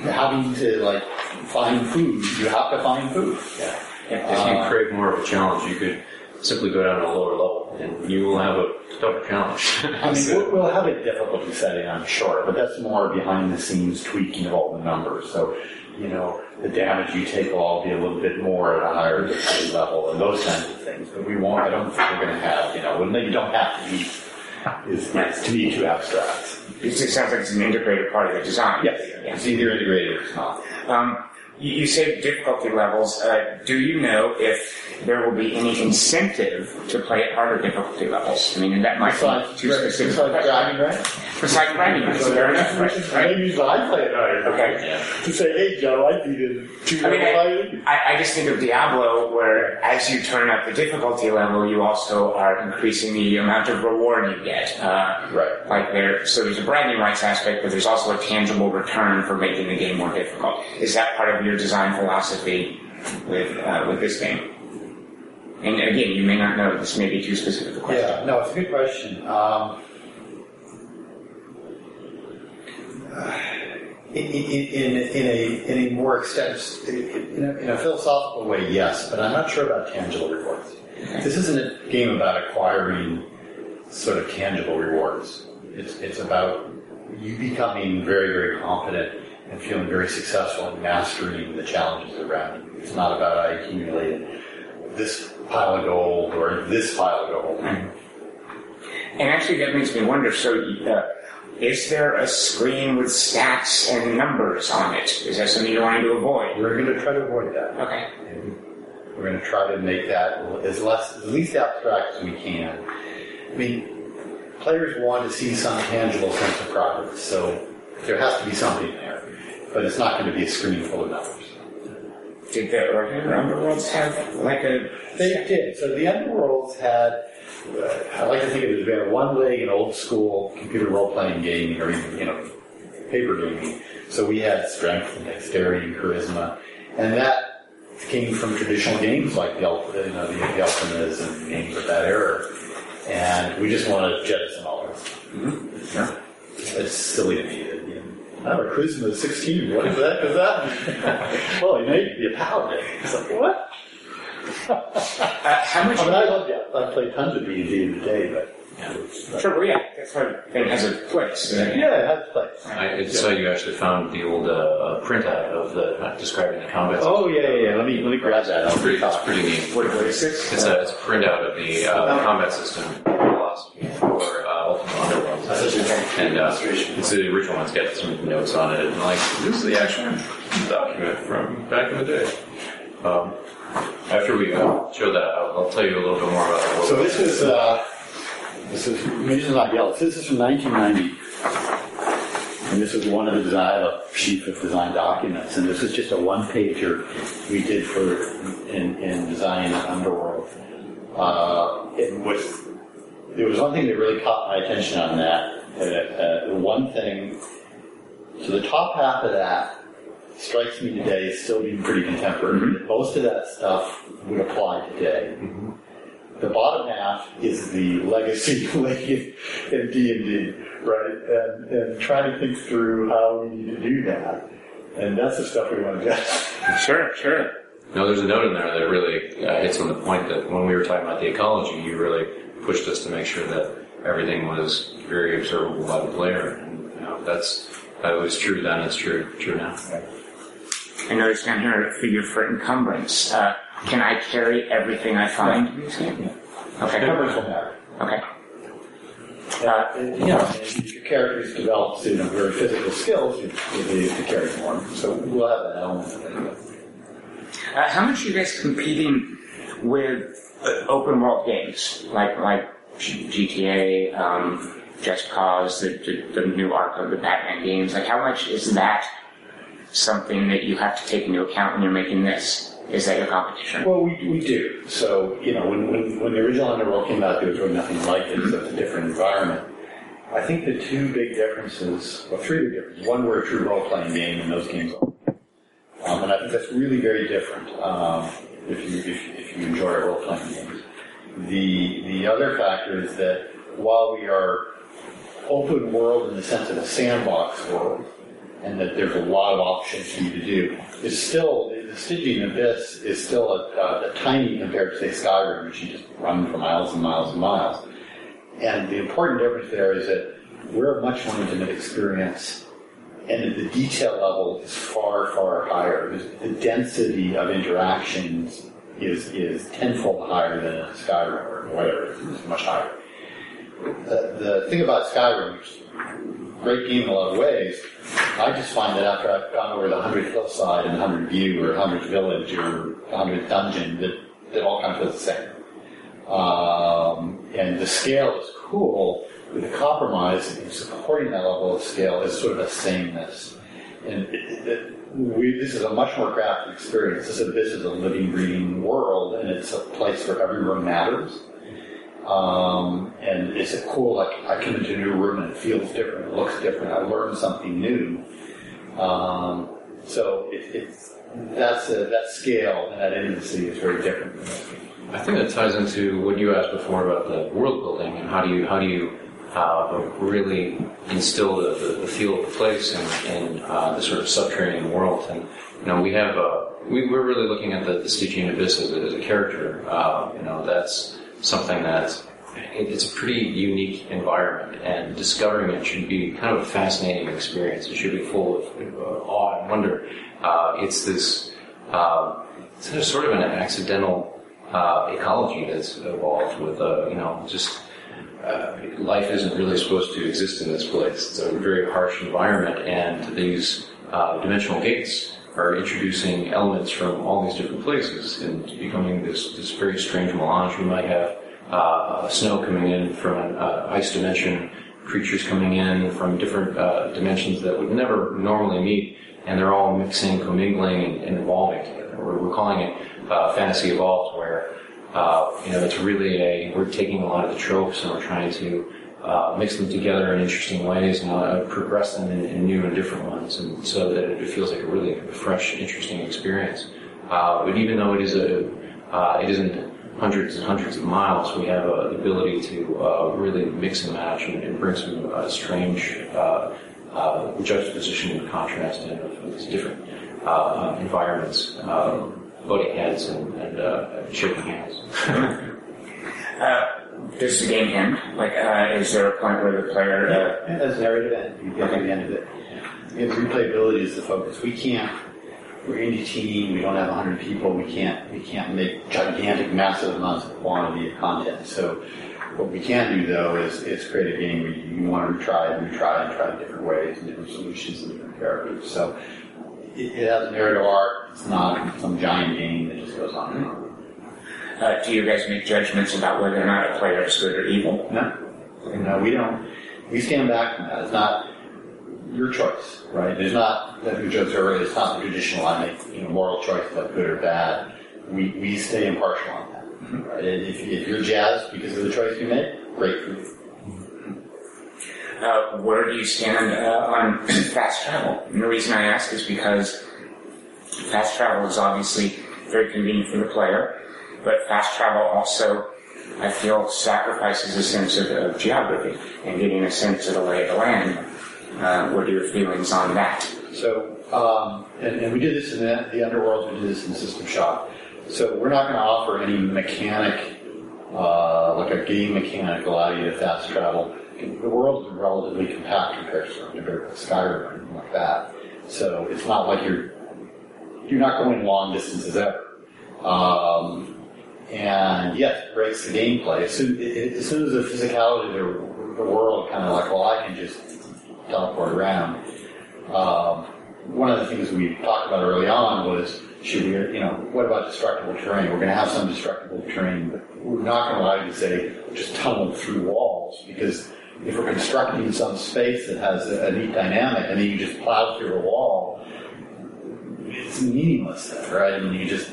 having to like find food, you have to find food. Yeah. If you uh, crave more of a challenge, you could simply go down to a lower level, and you will have a tougher challenge. (laughs) I mean, we'll, we'll have a difficulty setting, I'm sure, but that's more behind the scenes tweaking of all the numbers. So, you know, the damage you take will all be a little bit more at a higher difficulty level, and those kinds of things. But we won't. I don't think we're going to have. You know, you don't have to eat is, is to me too abstract. It just sounds like it's an integrated part of the design. Yes, Yeah. it's either integrated or it's not. Um, you, you say difficulty levels. Uh, do you know if there will be any incentive to play at harder difficulty levels? I mean, that might Besides, be too specific. besides dragging, right? Besides bragging rights, fair enough, right? right? Maybe I play it. Okay. To say, hey, Joe, I beat it I mean, I, I, I just think of Diablo, where as you turn up the difficulty level, you also are increasing the amount of reward you get. Uh, Right. Like there, so there's a bragging rights aspect, but there's also a tangible return for making the game more difficult. Is that part of your design philosophy with uh, with this game? And again, you may not know. This may be too specific a question. Yeah, no, it's a good question. Um, in, in, in, in a in a more extensive, in a, in a philosophical way, yes, but I'm not sure about tangible rewards. This isn't a game about acquiring sort of tangible rewards. It's it's about you becoming very very confident and feeling very successful in mastering the challenges around you. It's not about I accumulated this pile of gold or this pile of gold. And actually, that makes me wonder. So, uh, is there a screen with stats and numbers on it? Is that something you're wanting to avoid? We're going to try to avoid that. Okay. We're going to try to make that as less, as least abstract as we can. I mean, players want to see some tangible sense of progress, so there has to be something there. But it's not going to be a screen full of numbers. Did the earlier Underworlds have like a? They did. So the Underworlds had, uh, I like to think of it as being one leg in old school computer role playing gaming or even, you know, paper gaming. So we had strength and dexterity and charisma. And that came from traditional games like the, Ul- you know, the, the Ultimas and games of that era. And we just want to jettison all those. Sure. It's silly to me that, you know, oh, a charisma is 16. What is that? Does that? (laughs) well, you may be a paladin. It's like, what? Uh, how much? I mean, I love yeah, I play tons of D and D today, but yeah, Sure, well, yeah, that's what thing has a place. Uh, yeah, it has a place. I saw you actually found the old uh, uh, printout of the uh, describing the combat. Oh yeah, yeah, yeah. Let me let me grab that. It's I'll pretty, it's pretty neat. What, what is this? It's a, it's a printout of the uh, combat system philosophy for uh, Ultima Underworld. And uh, it's the original one. It's got some notes on it. And like, this is the actual document from back in the day. Um, after we uh, show that, I'll, I'll tell you a little bit more about it. So this is uh, this is not yellow. This is from 1990, and this is one of the design I have of design documents, and this is just a one pager we did for in, in design Underworld. Uh, it was there was one thing that really caught my attention on that. Uh, uh, one thing, so the top half of that strikes me today as still being pretty contemporary. Most of that stuff would apply today. The bottom half is the legacy like in in D and D, right? And, and trying to think through how we need to do that. And that's the stuff we want to get. (laughs) Sure, sure. No, there's a note in there that really uh, hits on the point that when we were talking about the ecology, you really pushed us to make sure that everything was very observable by the player. And you know, that's that was true then. It's true true now. I noticed down here a figure for encumbrance. Uh, can I carry everything I find in this game? Okay. Numbers will matter. Okay. Uh, and, you know, and if your characters develop you know, very physical skills, you, you need to carry more. So we'll have that element. Uh, how much are you guys competing with open world games like like GTA, um, Just Cause, the, the, the new Arkham, the Batman games? Like, how much is that something that you have to take into account when you're making this? Is that your competition? Well, we, we do. So, you know, when, when, when the original Underworld came out, there was really nothing like it, except a different environment. I think the two big differences, well, three big differences. One, we're a true role-playing game, and those games are. Um, and I think that's really very different um, if, you, if, if you enjoy role-playing games. The, the other factor is that while we are open world in the sense of a sandbox world, and that there's a lot of options for you to do. It's still, the Stygian Abyss is still a, a, a tiny compared to, say, Skyrim, which you just run for miles and miles and miles. And the important difference there is that we're a much more intimate experience, and the detail level is far, far higher. The density of interactions is, is tenfold higher than a Skyrim or whatever. It's much higher. the, the thing about Skyrim, great game in a lot of ways, I just find that after I've gone over the 100 hillside and 100 view or 100 village or 100 dungeon, that it all kind of feels the same. Um, and the scale is cool, the compromise in supporting that level of scale is sort of a sameness. And it, it, we, this is a much more crafted experience. This is, this is a living, breathing world, and it's a place where every room matters. Um, and it's a cool, like, I come into a new room and it feels different, it looks different, I learned something new. Um, so it, it's, that's a, that scale and that intimacy is very different. I think that ties into what you asked before about the world building and how do you how do you uh, really instill the, the, the, feel of the place and, and uh, the sort of subterranean world. And you know, we have uh, we, we're really looking at the, the Stygian Abyss as a, as a character. Uh, you know, that's something that it, it's a pretty unique environment, and discovering it should be kind of a fascinating experience. It should be full of uh, awe and wonder. Uh, it's this it's sort of an accidental ecology that's evolved with you know just uh, life isn't really supposed to exist in this place. It's a very harsh environment, and these uh, dimensional gates are introducing elements from all these different places and becoming this, this very strange melange. We might have uh, snow coming in from an uh, ice dimension, creatures coming in from different uh, dimensions that would never normally meet, and they're all mixing, commingling, and, and evolving together. We're, we're calling it uh, Fantasy Evolved, where uh, you know, it's really a, we're taking a lot of the tropes and we're trying to uh, mix them together in interesting ways and uh, progress them in, in, new and different ones, and so that it feels like a really fresh, interesting experience. Uh, but even though it is a, uh, it isn't hundreds and hundreds of miles, we have uh, the ability to really mix and match and, and bring some strange juxtaposition and contrast in of these different environments. Um, butting heads and, and uh, shaking hands. (laughs) uh, does the game end? Like, uh, is there a point where the player? Uh, yeah, as narrative end. You get to the end of it. Yeah, replayability is the focus. We can't. We're indie team. We don't have 100 people. We can't. We can't make gigantic, massive amounts of quantity of content. So. What we can do though is, is create a game where you, you want to retry and retry and try different ways and different solutions and different characters. So it, it has a narrative arc. It's not some giant game that just goes on and on. Uh, do you guys make judgments about whether or not a player is good or evil? No. No, we don't. We stand back from that. It's not your choice, right? There's not, as we joked earlier, it's not the traditional, I make, you know, moral choice about good or bad. We, we stay impartial on that. Mm-hmm. Right? If, if you're jazzed because of the choice you made, great for you. Uh, where do you stand uh, on (clears throat) fast travel? And the reason I ask is because fast travel is obviously very convenient for the player, but fast travel also, I feel, sacrifices a sense of, of geography and getting a sense of the lay of the land. Uh, what are your feelings on that? So, um, and, and, we did this in the, the Underworld, we did this in System Shock. So we're not going to offer any mechanic, uh, like a game mechanic allow you to fast travel the world is relatively compact compared to Skyrim or anything like that. So it's not like you're you're not going long distances ever. Um, and yes, it breaks the gameplay. As soon, it, as soon as the physicality of the, the world kind of like, well, I can just teleport around. Um, one of the things we talked about early on was, should we, you know, what about destructible terrain? We're going to have some destructible terrain, but we're not going to allow you to say, just tunnel through walls because if we're constructing some space that has a, a neat dynamic and then you just plow through a wall, it's meaningless then, right? I mean, you just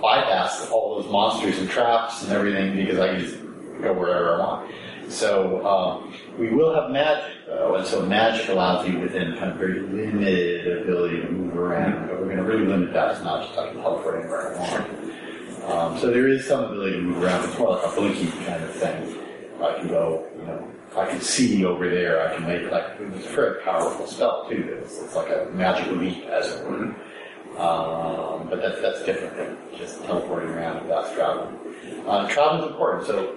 bypass all those monsters and traps and everything because I can just go wherever I want. So um, we will have magic though, and so magic allows you within kind of very limited ability to move around. But we're going to really limit that. It's not just like teleporting where I want. Um, so there is some ability to move around. It's more like a blinky kind of thing. I can go, you know, I can see over there. I can make like it's a very powerful spell too. It's, it's like a magic leap, as it were. Um, but that's that's different than just teleporting around fast traveling. Uh, travel is important. So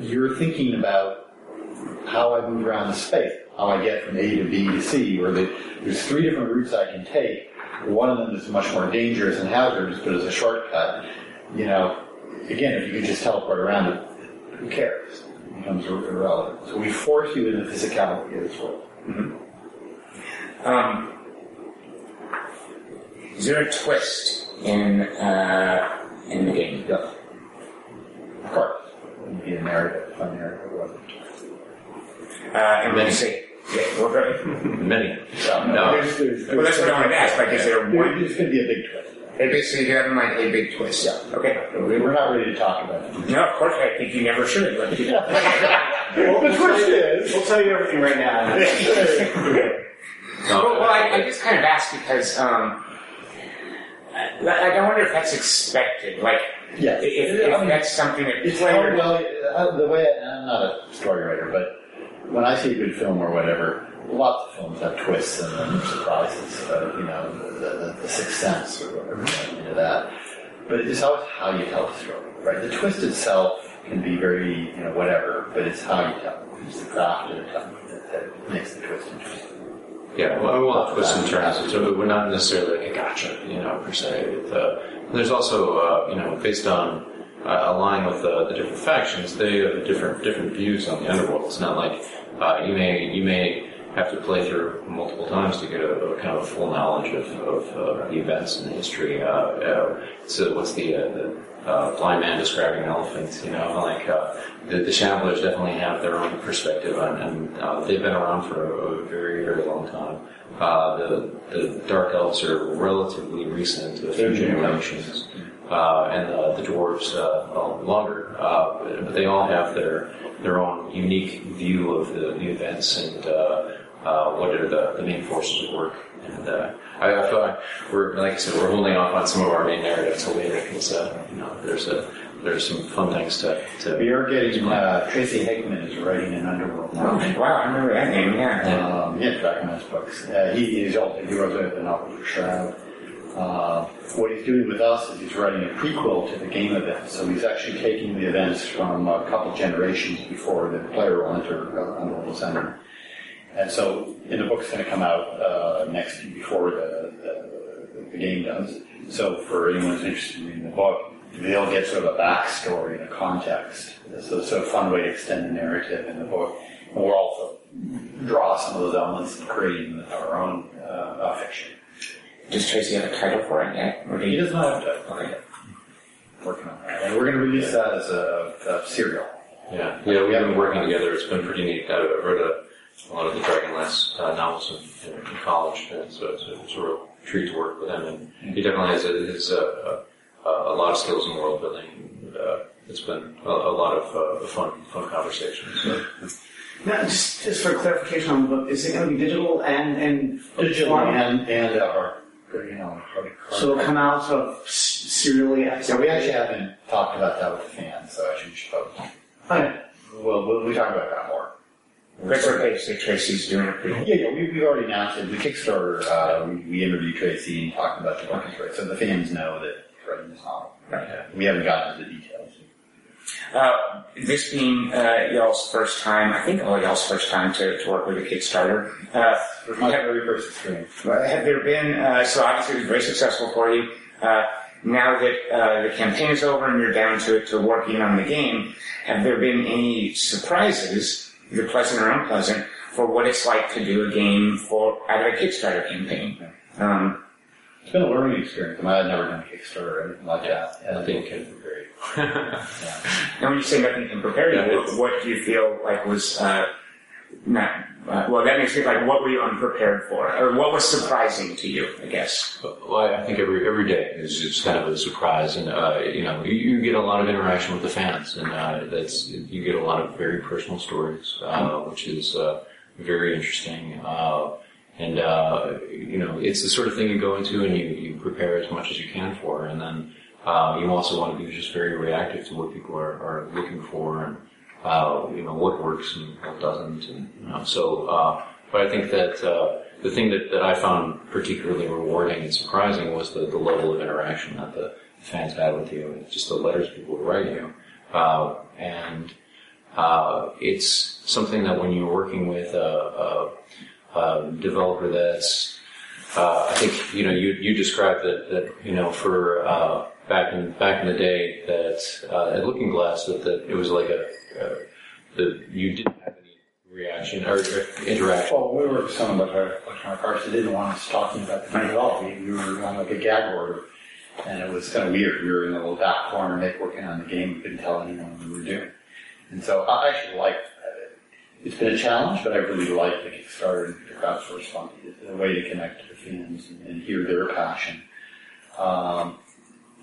you're thinking about how I move around the space, how I get from A to B to C, or the, there's three different routes I can take. One of them is much more dangerous and hazardous, but as a shortcut, you know, again, if you could just teleport around it, who cares? Becomes irrelevant. So we force you into physicality as well. Um, is there a twist in uh, in the game? Yes. Of course. It would be a narrative, a narrative, wasn't Uh, and when you say, yeah, well, go ahead. Many. No, No. There's, there's, Well, that's what I wanted to ask. Like, is there there- one? There's going to be a big twist. Hey, basically, you have in mind a big twist. Yeah. Okay. We're not ready to talk about it. No, of course. I think you never should. But (laughs) Well, the twist is. We'll tell you everything right now. No, (laughs) well, well I, I just kind of asked because um, I, like, I wonder if that's expected. Like, Yeah. if, if I mean, that's something that It's players. hard, well, uh, the way, and I'm not a story writer, but when I see a good film or whatever, lots of films have twists and surprises, you know, the, the, the Sixth Sense or whatever, you know, that. But it's always how you tell the story, right? The twist itself can be very, you know, whatever, but it's how you tell it. It's the craft of the telling that, that makes the twist interesting. Yeah, well, we want twists and turns. So we're not necessarily like a gotcha, you know, per se. Uh, there's also, uh, you know, based on uh, aligning with uh, the different factions, they have different different views on the underworld. It's not like uh, you may you may have to play through multiple times to get a, a kind of a full knowledge of, of uh, the events and the history. Uh, uh, so what's the, uh, the uh, blind man describing an elephant? You know, like uh, the, the Shamblers definitely have their own perspective, on, and uh, they've been around for a, a very very long time. Uh, the the Dark Elves are relatively recent, a few generations, uh, and uh, the dwarves uh, well, longer. Uh, but they all have their their own unique view of the, the events and uh, what are the, the main forces at work. And uh, I, I feel like we're like I said, we're holding off on some of our main narrative until later because uh, you know there's a there's some fun things to to. We are getting, uh, Tracy Hickman is writing an underworld Oh, novel. wow, I remember that name. Yeah. Um, yeah, Dragonlance books. Uh, he, he's also, he wrote the, the novel for Shroud. Uh, what he's doing with us is he's writing a prequel to the game events. So he's actually taking the events from a couple generations before the player will enter uh, Underworld Center. And so, in the book book's going to come out uh, next before the, the, the game does. So, for anyone who's interested in reading the book, they'll get sort of a backstory and a context. So, it's a fun way to extend the narrative in the book. And we'll also draw some of those elements and create our own uh, fiction. Does Tracy have a title for it yet? Or do He does not have to. Okay. Working on that. And we're going to release that as a, a serial. Yeah, yeah, we've been working together. It's been pretty neat. I read a, a lot of the Dragonlance uh, novels in, in, in college, and so it's a, it's a real treat to work with him. And he definitely has, a, has a, a, a lot of skills in world building. Uh, it's been a, a lot of uh, fun, fun conversations. So. Now, just, just for clarification on the book, is it going to be digital and, and Digital form? and, and uh, hard, you know, hard, So it'll come out sort of s- serially after. So we actually haven't talked about that with the fans, so I should just post. Okay. We'll, we'll, we talk about that more. That's okay. So Tracy's doing a prequel. Yeah, yeah, we, we've already announced it. The Kickstarter, uh, we, we interviewed Tracy and talked about the book, right? So the fans know that he's writing this novel. Right. We haven't gotten into the details. Uh, this being uh, y'all's first time, I think all y'all's first time to, to work with a Kickstarter. Uh, My very first experience. have there been, uh, so obviously it was very successful for you. Uh, now that uh, the campaign is over and you're down to, to working on the game, have there been any surprises, either pleasant or unpleasant, for what it's like to do a game for out of a Kickstarter campaign? Um, It's been a learning experience. I, mean, I'd never done a Kickstarter or anything like that. And I think can be great. (laughs) And when you say nothing can prepare you, Yeah, what, what do you feel like was uh, not? Uh, well, that makes me like, what were you unprepared for, or what was surprising to you? I guess. Well, I think every every day is just kind of a surprise, and uh, you know, you, you get a lot of interaction with the fans, and uh, that's you get a lot of very personal stories, uh, which is uh, very interesting. Uh, and uh, you know, it's the sort of thing you go into and you, you prepare as much as you can for, and then uh, you also want to be just very reactive to what people are, are looking for, and uh, you know what works and what doesn't, and you know, so. Uh, but I think that uh, the thing that, that I found particularly rewarding and surprising was the, the level of interaction that the fans had with you, and just the letters people would write you, uh, and uh, it's something that when you're working with a, a, a developer that's uh, I think you know you you described that that you know for uh, back in back in the day that at Looking Glass that, that it was like a, a the you didn't have any reaction or, interaction. Well, we were with some of the electronic arts that didn't want us talking about the game at all. We, we were on like a gag order, and it was kind of weird. We were in a little back corner, Nick working on the game. We couldn't tell anyone what we were doing. And so I actually like it. It's been a challenge, but I really like the Kickstarter and the funding. It's a way to connect to the fans and, and hear their passion. Um,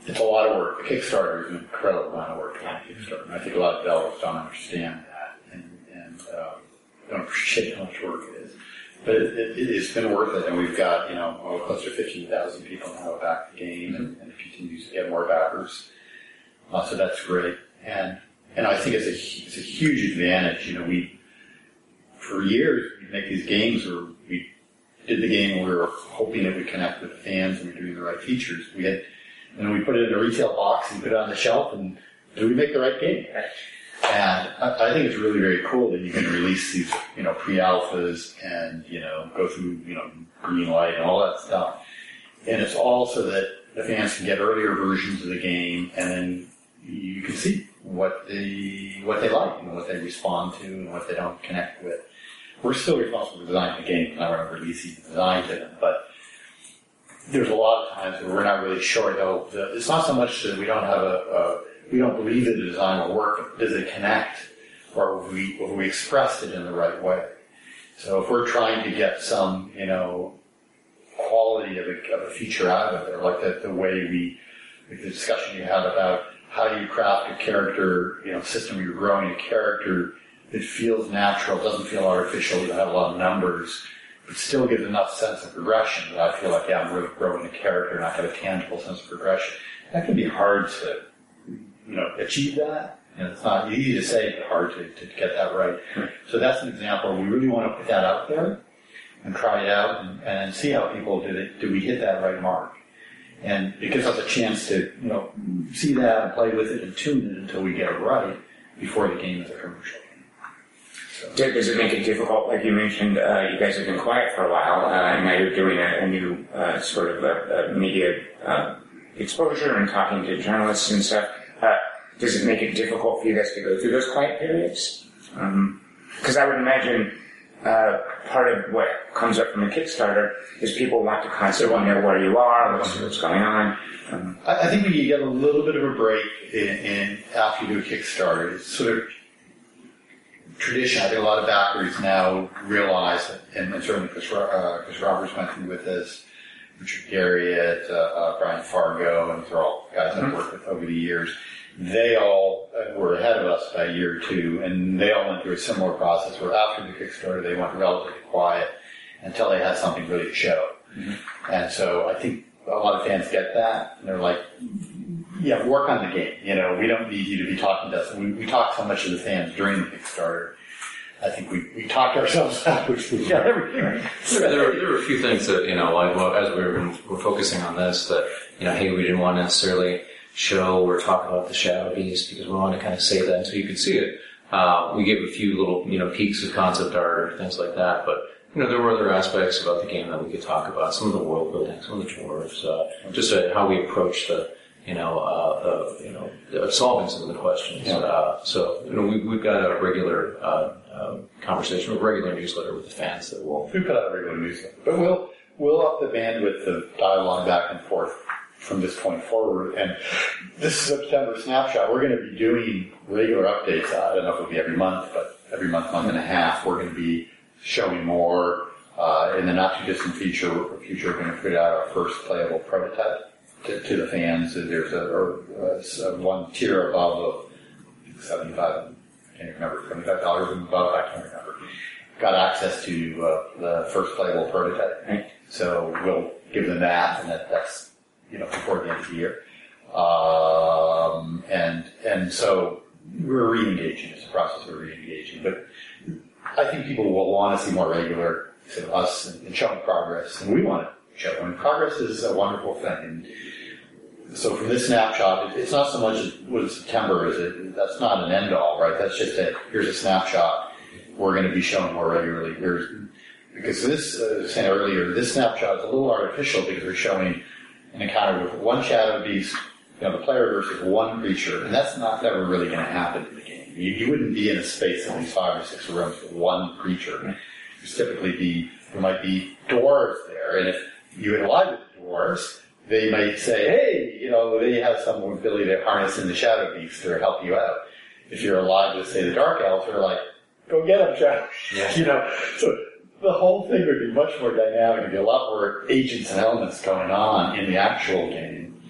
it's a lot of work. Kickstarter is an incredible amount of work on Kickstarter. And I think a lot of developers don't understand that and, and uh, don't appreciate how much work it is. But it, it, it's been worth it, and we've got you know oh, close to fifteen thousand people now back the game, and, and it continues to get more backers. Uh, so that's great, and and I think it's a it's a huge advantage. You know, we for years we make these games where we did the game and we were hoping it would connect with the fans and we we're doing the right features. We had and we put it in a retail box and put it on the shelf and did we make the right game? And I, think it's really very cool that you can release these, you know, pre-alphas and, you know, go through, you know, green light and all that stuff. And it's all so that the fans can get earlier versions of the game and then you can see what they, what they like and what they respond to and what they don't connect with. We're still responsible for designing the game, not releasing the design to them, but there's a lot of times where we're not really sure though. It's not so much that we don't have a, a we don't believe that the design will work. Does it connect, or have we have we expressed it in the right way? So if we're trying to get some, you know, quality of a, of a feature out of it, like the, the way we, like the discussion you had about how do you craft a character, you know, system you're growing a character that feels natural, doesn't feel artificial, doesn't have a lot of numbers, still gives enough sense of progression that I feel like, yeah, I'm really growing a character and I have a tangible sense of progression. That can be hard to you know, achieve that. And it's not easy to say, but hard to, to get that right. So that's an example. We really want to put that out there and try it out and, and see how people do it. Do we hit that right mark? And it gives us a chance to, you know, see that and play with it and tune it until we get it right before the game is a commercial. Does it make it difficult? Like you mentioned, uh, you guys have been quiet for a while, uh, and now you're doing a, a new uh, sort of a, a media uh, exposure and talking to journalists and stuff. Uh, does it make it difficult for you guys to go through those quiet periods? Because um, I would imagine uh, part of what comes up from a Kickstarter is people want to constantly know where you are, what's, what's going on. Um, I, I, think you get a little bit of a break in, in after you do a Kickstarter, it's sort of tradition. I think a lot of backers now realize, and, and certainly Chris, uh, Chris Roberts went through with this, Richard Garriott, uh, uh, Brian Fargo, and these are all guys I've worked with over the years they all were ahead of us by a year or two, and they all went through a similar process where after the Kickstarter, they went relatively quiet until they had something really to show. Mm-hmm. And so I think a lot of fans get that, and they're like, yeah, work on the game. You know, we don't need you to be talking to us. We, we talk so much to the fans during the Kickstarter. I think we, we talked ourselves (laughs) out, which we got everything. There, there, were, there were a few things that, you know, like, well, as we were, were focusing on this, that, you know, hey, we didn't want to necessarily show or talk about the Shadow Beast because we want to kind of save that until you can see it. Uh, we gave a few little, you know, peeks of concept art or things like that, but you know, there were other aspects about the game that we could talk about. Some of the world building, some of the dwarves, uh, just uh, how we approach the, you know, uh, you know, solving some of the questions. Yeah. Uh, so, you know, we, we've got a regular uh, um, conversation, a regular newsletter with the fans that will. We put out a regular newsletter, but we'll we'll up the bandwidth of dialogue back and forth from this point forward. And this September snapshot, we're going to be doing regular updates. I don't know if it'll be every month, but every month, month and a half, we're going to be showing more. Uh, in the not too distant future, future, we're going to put out our first playable prototype to, to the fans. There's a, a, a one tier above of 75, I can't remember, $75 and above, I can't remember. Got access to uh, the first playable prototype. So we'll give them that, and that, that's you know, before the end of the year. Um, and, and so we're re-engaging. It's a process of re-engaging. But I think people will want to see more regular to us and, and showing progress. And we want to show. And progress is a wonderful thing. And so from this snapshot, it's not so much what September is. It, that's not an end all, right? That's just a, here's a snapshot. We're going to be showing more regularly. Here's, because this, uh, said earlier, this snapshot is a little artificial because we're showing an encounter with one shadow beast, you know, the player versus one creature, and that's not ever really going to happen in the game. You, you wouldn't be in a space of these five or six rooms with one creature. There's typically be there might be dwarves there, and if you ally with the dwarves, they might say, "Hey, you know, they have some ability to harness in the shadow beasts or help you out." If you're allied with, say, the dark elves, they're like, "Go get them, shadow." Yeah. (laughs) you know, so the whole thing would be much more dynamic. There'd be a lot more agents and elements going on in the actual game.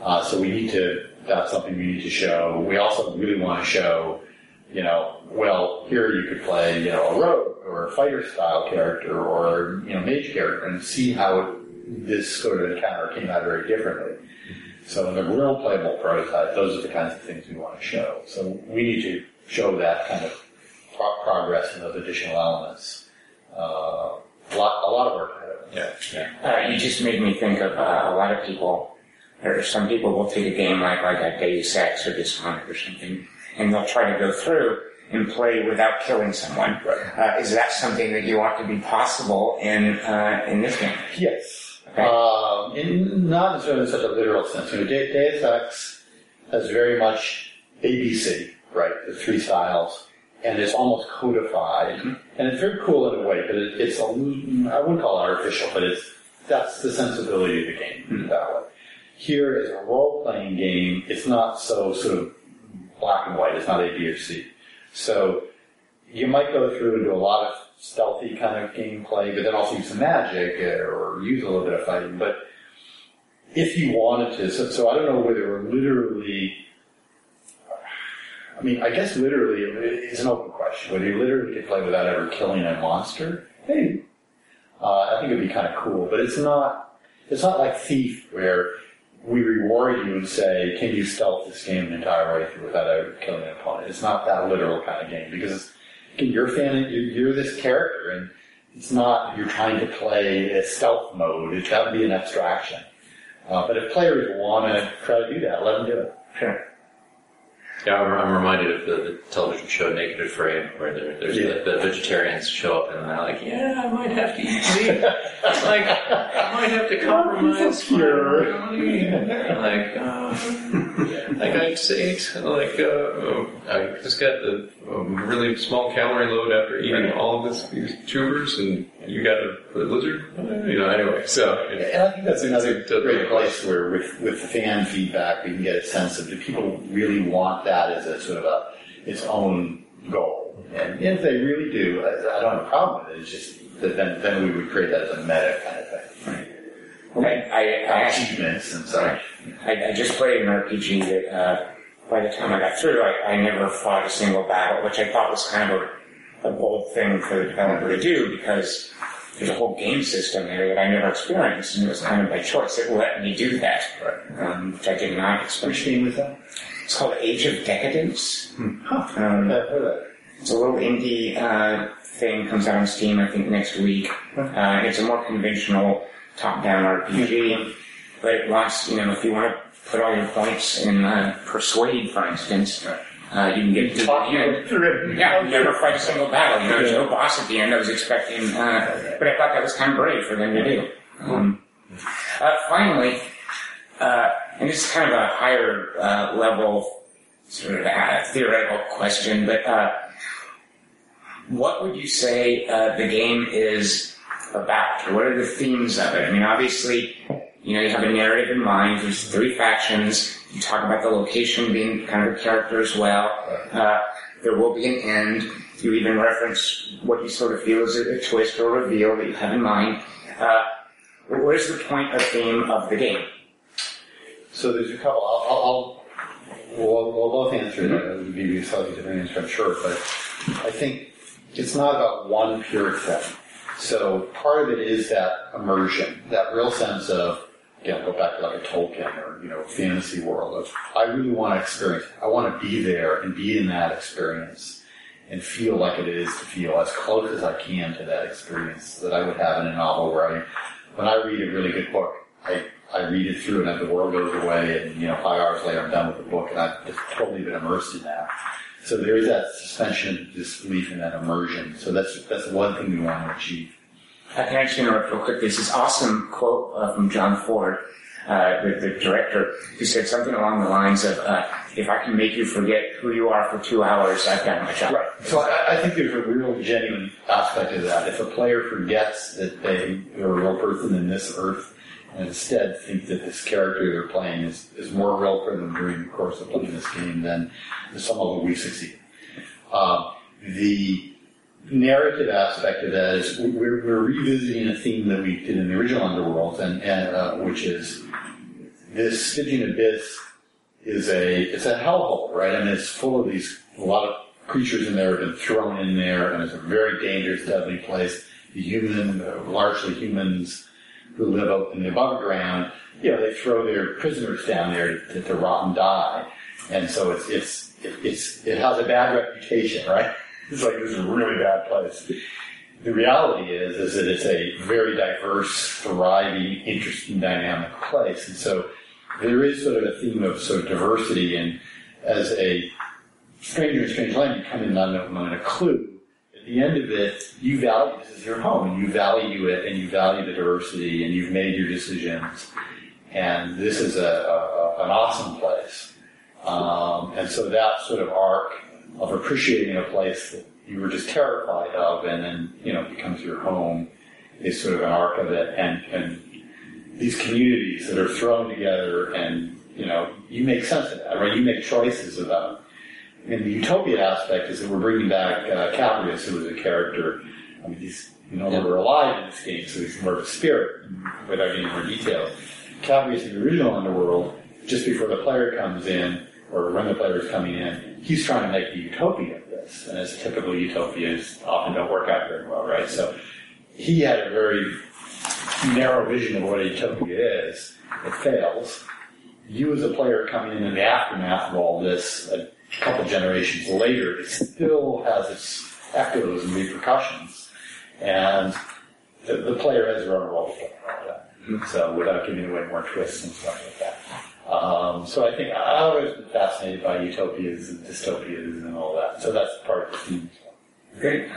Uh, so we need to, that's something we need to show. We also really want to show, you know, well, here you could play, you know, a rogue or a fighter style character or, you know, mage character and see how this sort of encounter came out very differently. So in the real playable prototype, those are the kinds of things we want to show. So we need to show that kind of pro- progress and those additional elements. Uh, a lot, a lot of work ahead of us. Yeah. Uh, you just made me think of uh, a lot of people, or some people will take a game like like a Deus Ex or Dishonored or something, and they'll try to go through and play without killing someone. Uh, is that something that you want to be possible in uh, in this game? Yes. Um, in, not necessarily in such a literal sense. You know, De- Deus Ex has very much ABC, right? The three styles, and it's almost codified, and it's very cool in a way. But it, it's a, I wouldn't call it artificial, but it's that's the sensibility of the game it that way. Here, as a role-playing game, it's not so sort of black and white. It's not A, B, or C. So you might go through and do a lot of stealthy kind of gameplay, but then also use some magic uh, or use a little bit of fighting. But if you wanted to, so, so I don't know whether we're literally. I mean, I guess literally it's an open question. Whether you literally could play without ever killing a monster, hey, uh, I think it'd be kind of cool. But it's not. It's not like Thief where we reward you and say, "Can you stealth this game the entire way through without ever killing an opponent?" It's not that literal kind of game because you're. You're, you're this character, and it's not you're trying to play a stealth mode. It that would be an abstraction. Uh, but if players want to try to do that, let them do it. Sure. Yeah, I'm, I'm reminded of the, the television show Naked and Afraid, where there, there's Yeah. the, the vegetarians show up and they're like, "Yeah, I might have to eat meat. (laughs) like, I might have to compromise here. pure." (laughs) Like, uh, like I'd say, like, uh, I just got the um, really small calorie load after eating all of this, these tubers, and you got a, a lizard. Uh, You know, anyway. So, it- And I think that's another It's great place where, with, with the fan feedback, we can get a sense of do people really want that as a sort of a its own goal? And if they really do, I, I don't have a problem with it. It's just that then then we would create that as a meta kind of thing. I, I, I actually Achievements and such. I, I just played an RPG that, uh, by the time I got through, I, I never fought a single battle, which I thought was kind of a, a bold thing for the developer to do because there's a whole game system there that I never experienced, and it was kind of by choice. It let me do that, um, which I did not expect. Which game was that? It's called Age of Decadence. Huh. Um, I've heard of that. it's a little indie uh, thing, comes out on Steam, I think, next week. Uh, it's a more conventional top-down RPG, but it wants, you know, if you want to put all your points in uh, Persuade, for instance, uh, you can get to the end. Yeah, you never fight a single battle. You know, there's no boss at the end. I was expecting, uh, but I thought that was kind of brave for them to do. Um, uh, finally, uh, and this is kind of a higher uh, level sort of theoretical question, but uh, what would you say uh, the game is about? What are the themes of it? I mean, obviously, you know, you have a narrative in mind. There's three factions. You talk about the location being kind of a character as well. Uh, there will be an end. You even reference what you sort of feel is a, twist or a reveal that you have in mind. Uh, what is the point or theme of the game? So there's a couple. I'll, I'll, I'll we'll, we'll both answer that. It would be a slightly different answer, I'm sure. But I think it's not about one pure thing. So part of it is that immersion, that real sense of, again, go back to like a Tolkien or, you know, fantasy world of, I really want to experience, I want to be there and be in that experience and feel like it is to feel as close as I can to that experience that I would have in a novel where I, when I read a really good book, I, I read it through and then the world goes away and, you know, five hours later I'm done with the book and I've just totally been immersed in that. So there is that suspension disbelief and that immersion. So that's, that's one thing we want to achieve. I can actually interrupt real quick. There's this awesome quote uh, from John Ford uh, the, the director, who said something along the lines of, uh, "If I can make you forget who you are for two hours, I've done my job." Right. So I, I think there's a real genuine aspect of that. If a player forgets that they are a real person in this earth, and instead think that this character they're playing is, is more real for them during the course of playing this game, then somehow we succeed. Uh, the narrative aspect of that is we're, we're revisiting a theme that we did in the original Underworld, and, and uh, which is this Stygian abyss is a it's a hellhole, right? I mean, it's full of these a lot of creatures in there have been thrown in there, and it's a very dangerous, deadly place. The human, uh, largely humans who live up in the above ground, you know, they throw their prisoners down there to, to rot and die, and so it's it's it, it's it has a bad reputation, right? It's like this is a really bad place. The reality is, is that it's a very diverse, thriving, interesting, dynamic place, and so there is sort of a theme of sort of diversity. And as a stranger in a strange land, you come in a, on a clue. At the end of it, you value this is your home, and you value it, and you value the diversity, and you've made your decisions. And this is a, a an awesome place. Um, and so that sort of arc of appreciating a place that you were just terrified of and then, you know, becomes your home is sort of an arc of it. And, and these communities that are thrown together and, you know, you make sense of that, right? You make choices about. And the utopia aspect is that we're bringing back uh, Cabirus, who was a character. I mean, he's you no longer alive in this game, so he's more of a spirit, without any more detail. Cabirus in the original Underworld, just before the player comes in, or when the player is coming in, he's trying to make the utopia of this. And as typical utopias often don't work out very well, right? So he had a very narrow vision of what a utopia is. It fails. You as a player coming in in the aftermath of all this, a couple generations later, it still has its echoes and repercussions. And the, the player has own role to play. So without giving away more twists and stuff like that. Um, so I think I've always been fascinated by utopias and dystopias and all that. So that's part of the theme as. Great.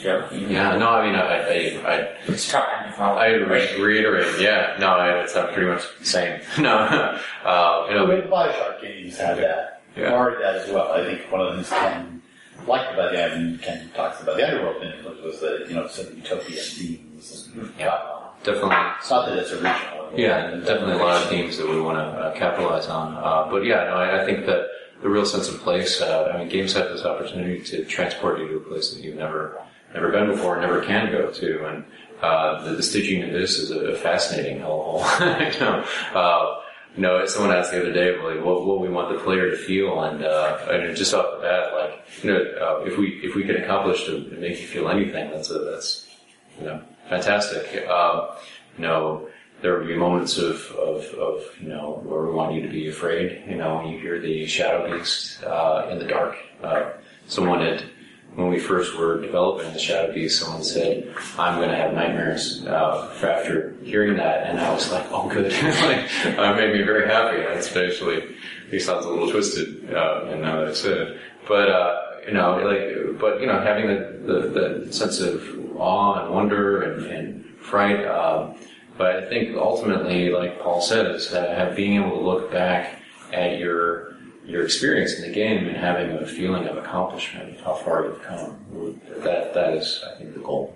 Joe, you- Yeah, no, I mean, I, I, I, it's tough to. I re- reiterate, yeah, no, I, it's not pretty much the same. (laughs) No, uh, you The know, Bioshock games had that. Yeah. Part of that as well. I think one of the things Ken liked about that, and Ken talks about the Underworld thing, was, was that, you know, some utopian themes. And, Yeah. Definitely. It's not that it's a original. Yeah, definitely a lot of themes that we want to uh, capitalize on. Uh, but yeah, no, I, I think that the real sense of place. Uh, I mean, games have this opportunity to transport you to a place that you've never never been before, and never can go to, and uh, the, the Stygian abyss is a, fascinating hellhole. (laughs) you know, uh, you know, someone asked the other day, like, what, what we want the player to feel, and, uh, and just off the bat, like, you know, uh, if we if we can accomplish to make you feel anything, that's a, that's you know fantastic. Um, you know, there will be moments of, of, of, you know, where we want you to be afraid, you know, when you hear the shadow beast, uh, in the dark. Uh, someone had, when we first were developing the shadow beast, someone said, I'm gonna have nightmares, uh, after hearing that, and I was like, oh good. (laughs) like, uh, made me very happy. That's actually, it sounds a little twisted, uh, and now that I said it. But, uh, you know, like, but, you know, having the, the, the sense of awe and wonder and, and fright, um, but I think ultimately, like Paul uh, have, being able to look back at your your experience in the game and having a feeling of accomplishment, how far you've come. That that is, I think, the goal.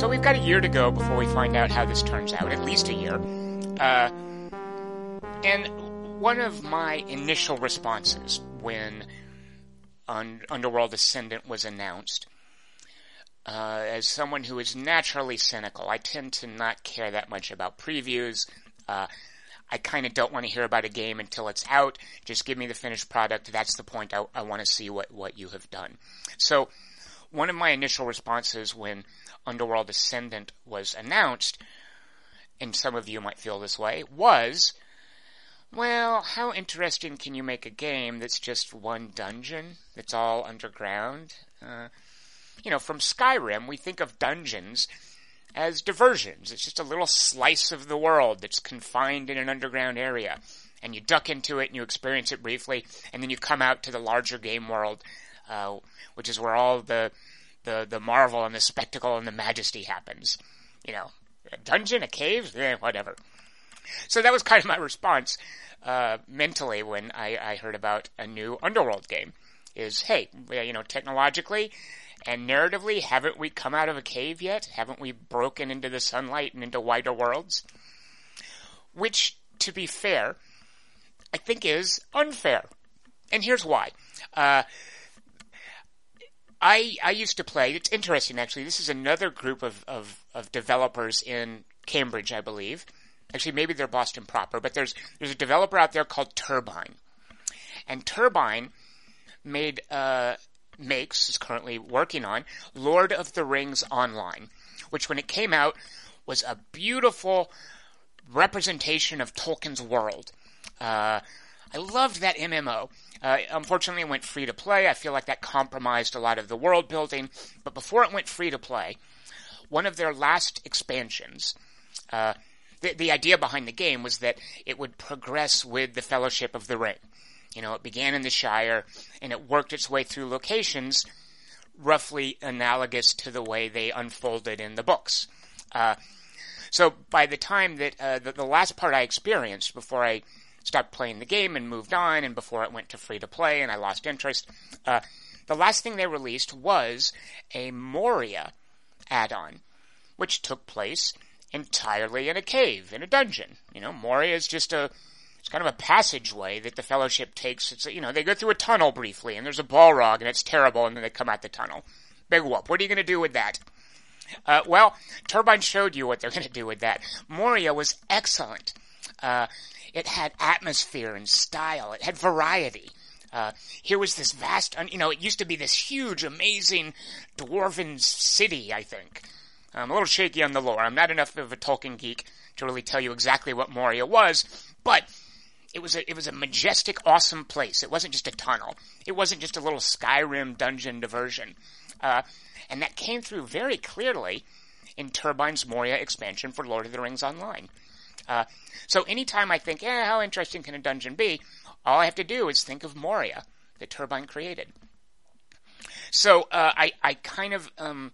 So we've got a year to go before we find out how this turns out, at least a year. Uh, and one of my initial responses when Un- Underworld Ascendant was announced, uh, as someone who is naturally cynical, I tend to not care that much about previews. Uh, I kind of don't want to hear about a game until it's out. Just give me the finished product. That's the point. I, I want to see what, what you have done. So, one of my initial responses when Underworld Ascendant was announced, and some of you might feel this way, was, well, how interesting can you make a game that's just one dungeon, that's all underground? Uh, you know, from Skyrim, we think of dungeons as diversions. It's just a little slice of the world that's confined in an underground area. and you duck into it and you experience it briefly, and then you come out to the larger game world, uh, which is where all the, the the marvel and the spectacle and the majesty happens. You know, a dungeon, a cave, eh, whatever. So that was kind of my response uh, mentally when I, I heard about a new Underworld game. Is hey, you know, technologically and narratively, haven't we come out of a cave yet? Haven't we broken into the sunlight and into wider worlds? Which, to be fair, I think is unfair. And here's why. Uh, I I used to play. It's interesting, actually. This is another group of, of, of developers in Cambridge, I believe. Actually, maybe they're Boston proper, but there's there's a developer out there called Turbine, and Turbine made uh, makes is currently working on Lord of the Rings Online, which when it came out was a beautiful representation of Tolkien's world. Uh, I loved that MMO. Uh, unfortunately, it went free to play. I feel like that compromised a lot of the world building. But before it went free to play, one of their last expansions, uh, the, the idea behind the game was that it would progress with the Fellowship of the Ring. You know, it began in the Shire and it worked its way through locations roughly analogous to the way they unfolded in the books. Uh, so by the time that uh, the, the, last part I experienced before I stopped playing the game and moved on, and before it went to free to play and I lost interest, uh, the last thing they released was a Moria add-on, which took place entirely in a cave, in a dungeon. You know, Moria is just a it's kind of a passageway that the Fellowship takes. It's you know they go through a tunnel briefly, and there's a Balrog, and it's terrible, and then they come out the tunnel. Big whoop. What are you going to do with that? Uh, well, Turbine showed you what they're going to do with that. Moria was excellent. Uh, it had atmosphere and style. It had variety. Uh, here was this vast, you know, it used to be this huge, amazing dwarven city, I think. I'm a little shaky on the lore. I'm not enough of a Tolkien geek to really tell you exactly what Moria was, but it was a, it was a majestic, awesome place. It wasn't just a tunnel. It wasn't just a little Skyrim dungeon diversion. Uh, and that came through very clearly in Turbine's Moria expansion for Lord of the Rings Online. Uh, so anytime I think, eh, how interesting can a dungeon be? All I have to do is think of Moria that Turbine created. So uh, I, I kind of, um,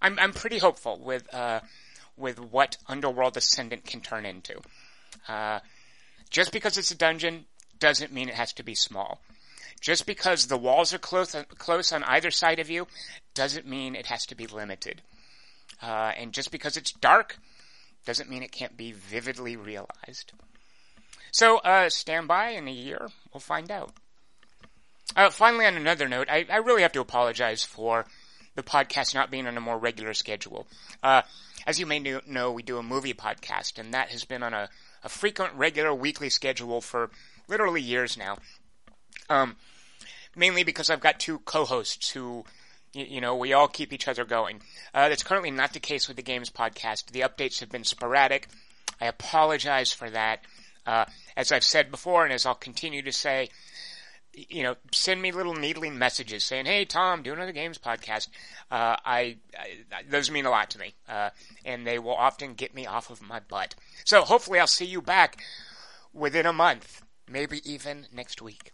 I'm, I'm pretty hopeful with, uh, with what Underworld Ascendant can turn into. Uh, just because it's a dungeon doesn't mean it has to be small. Just because the walls are close, close on either side of you doesn't mean it has to be limited. Uh, and just because it's dark doesn't mean it can't be vividly realized. So, uh, stand by in a year. We'll find out. Uh, finally, on another note, I, I, really have to apologize for the podcast not being on a more regular schedule. Uh, as you may know, we do a movie podcast, and that has been on a a frequent, regular, weekly schedule for literally years now. Um, mainly because I've got two co-hosts who, you, know, we all keep each other going. Uh, that's currently not the case with the Games podcast. The updates have been sporadic. I apologize for that. Uh, as I've said before, and as I'll continue to say, you know, send me little needling messages saying, "Hey, Tom, do another games podcast." Uh, I, I, those mean a lot to me, uh, and they will often get me off of my butt. So hopefully, I'll see you back within a month, maybe even next week.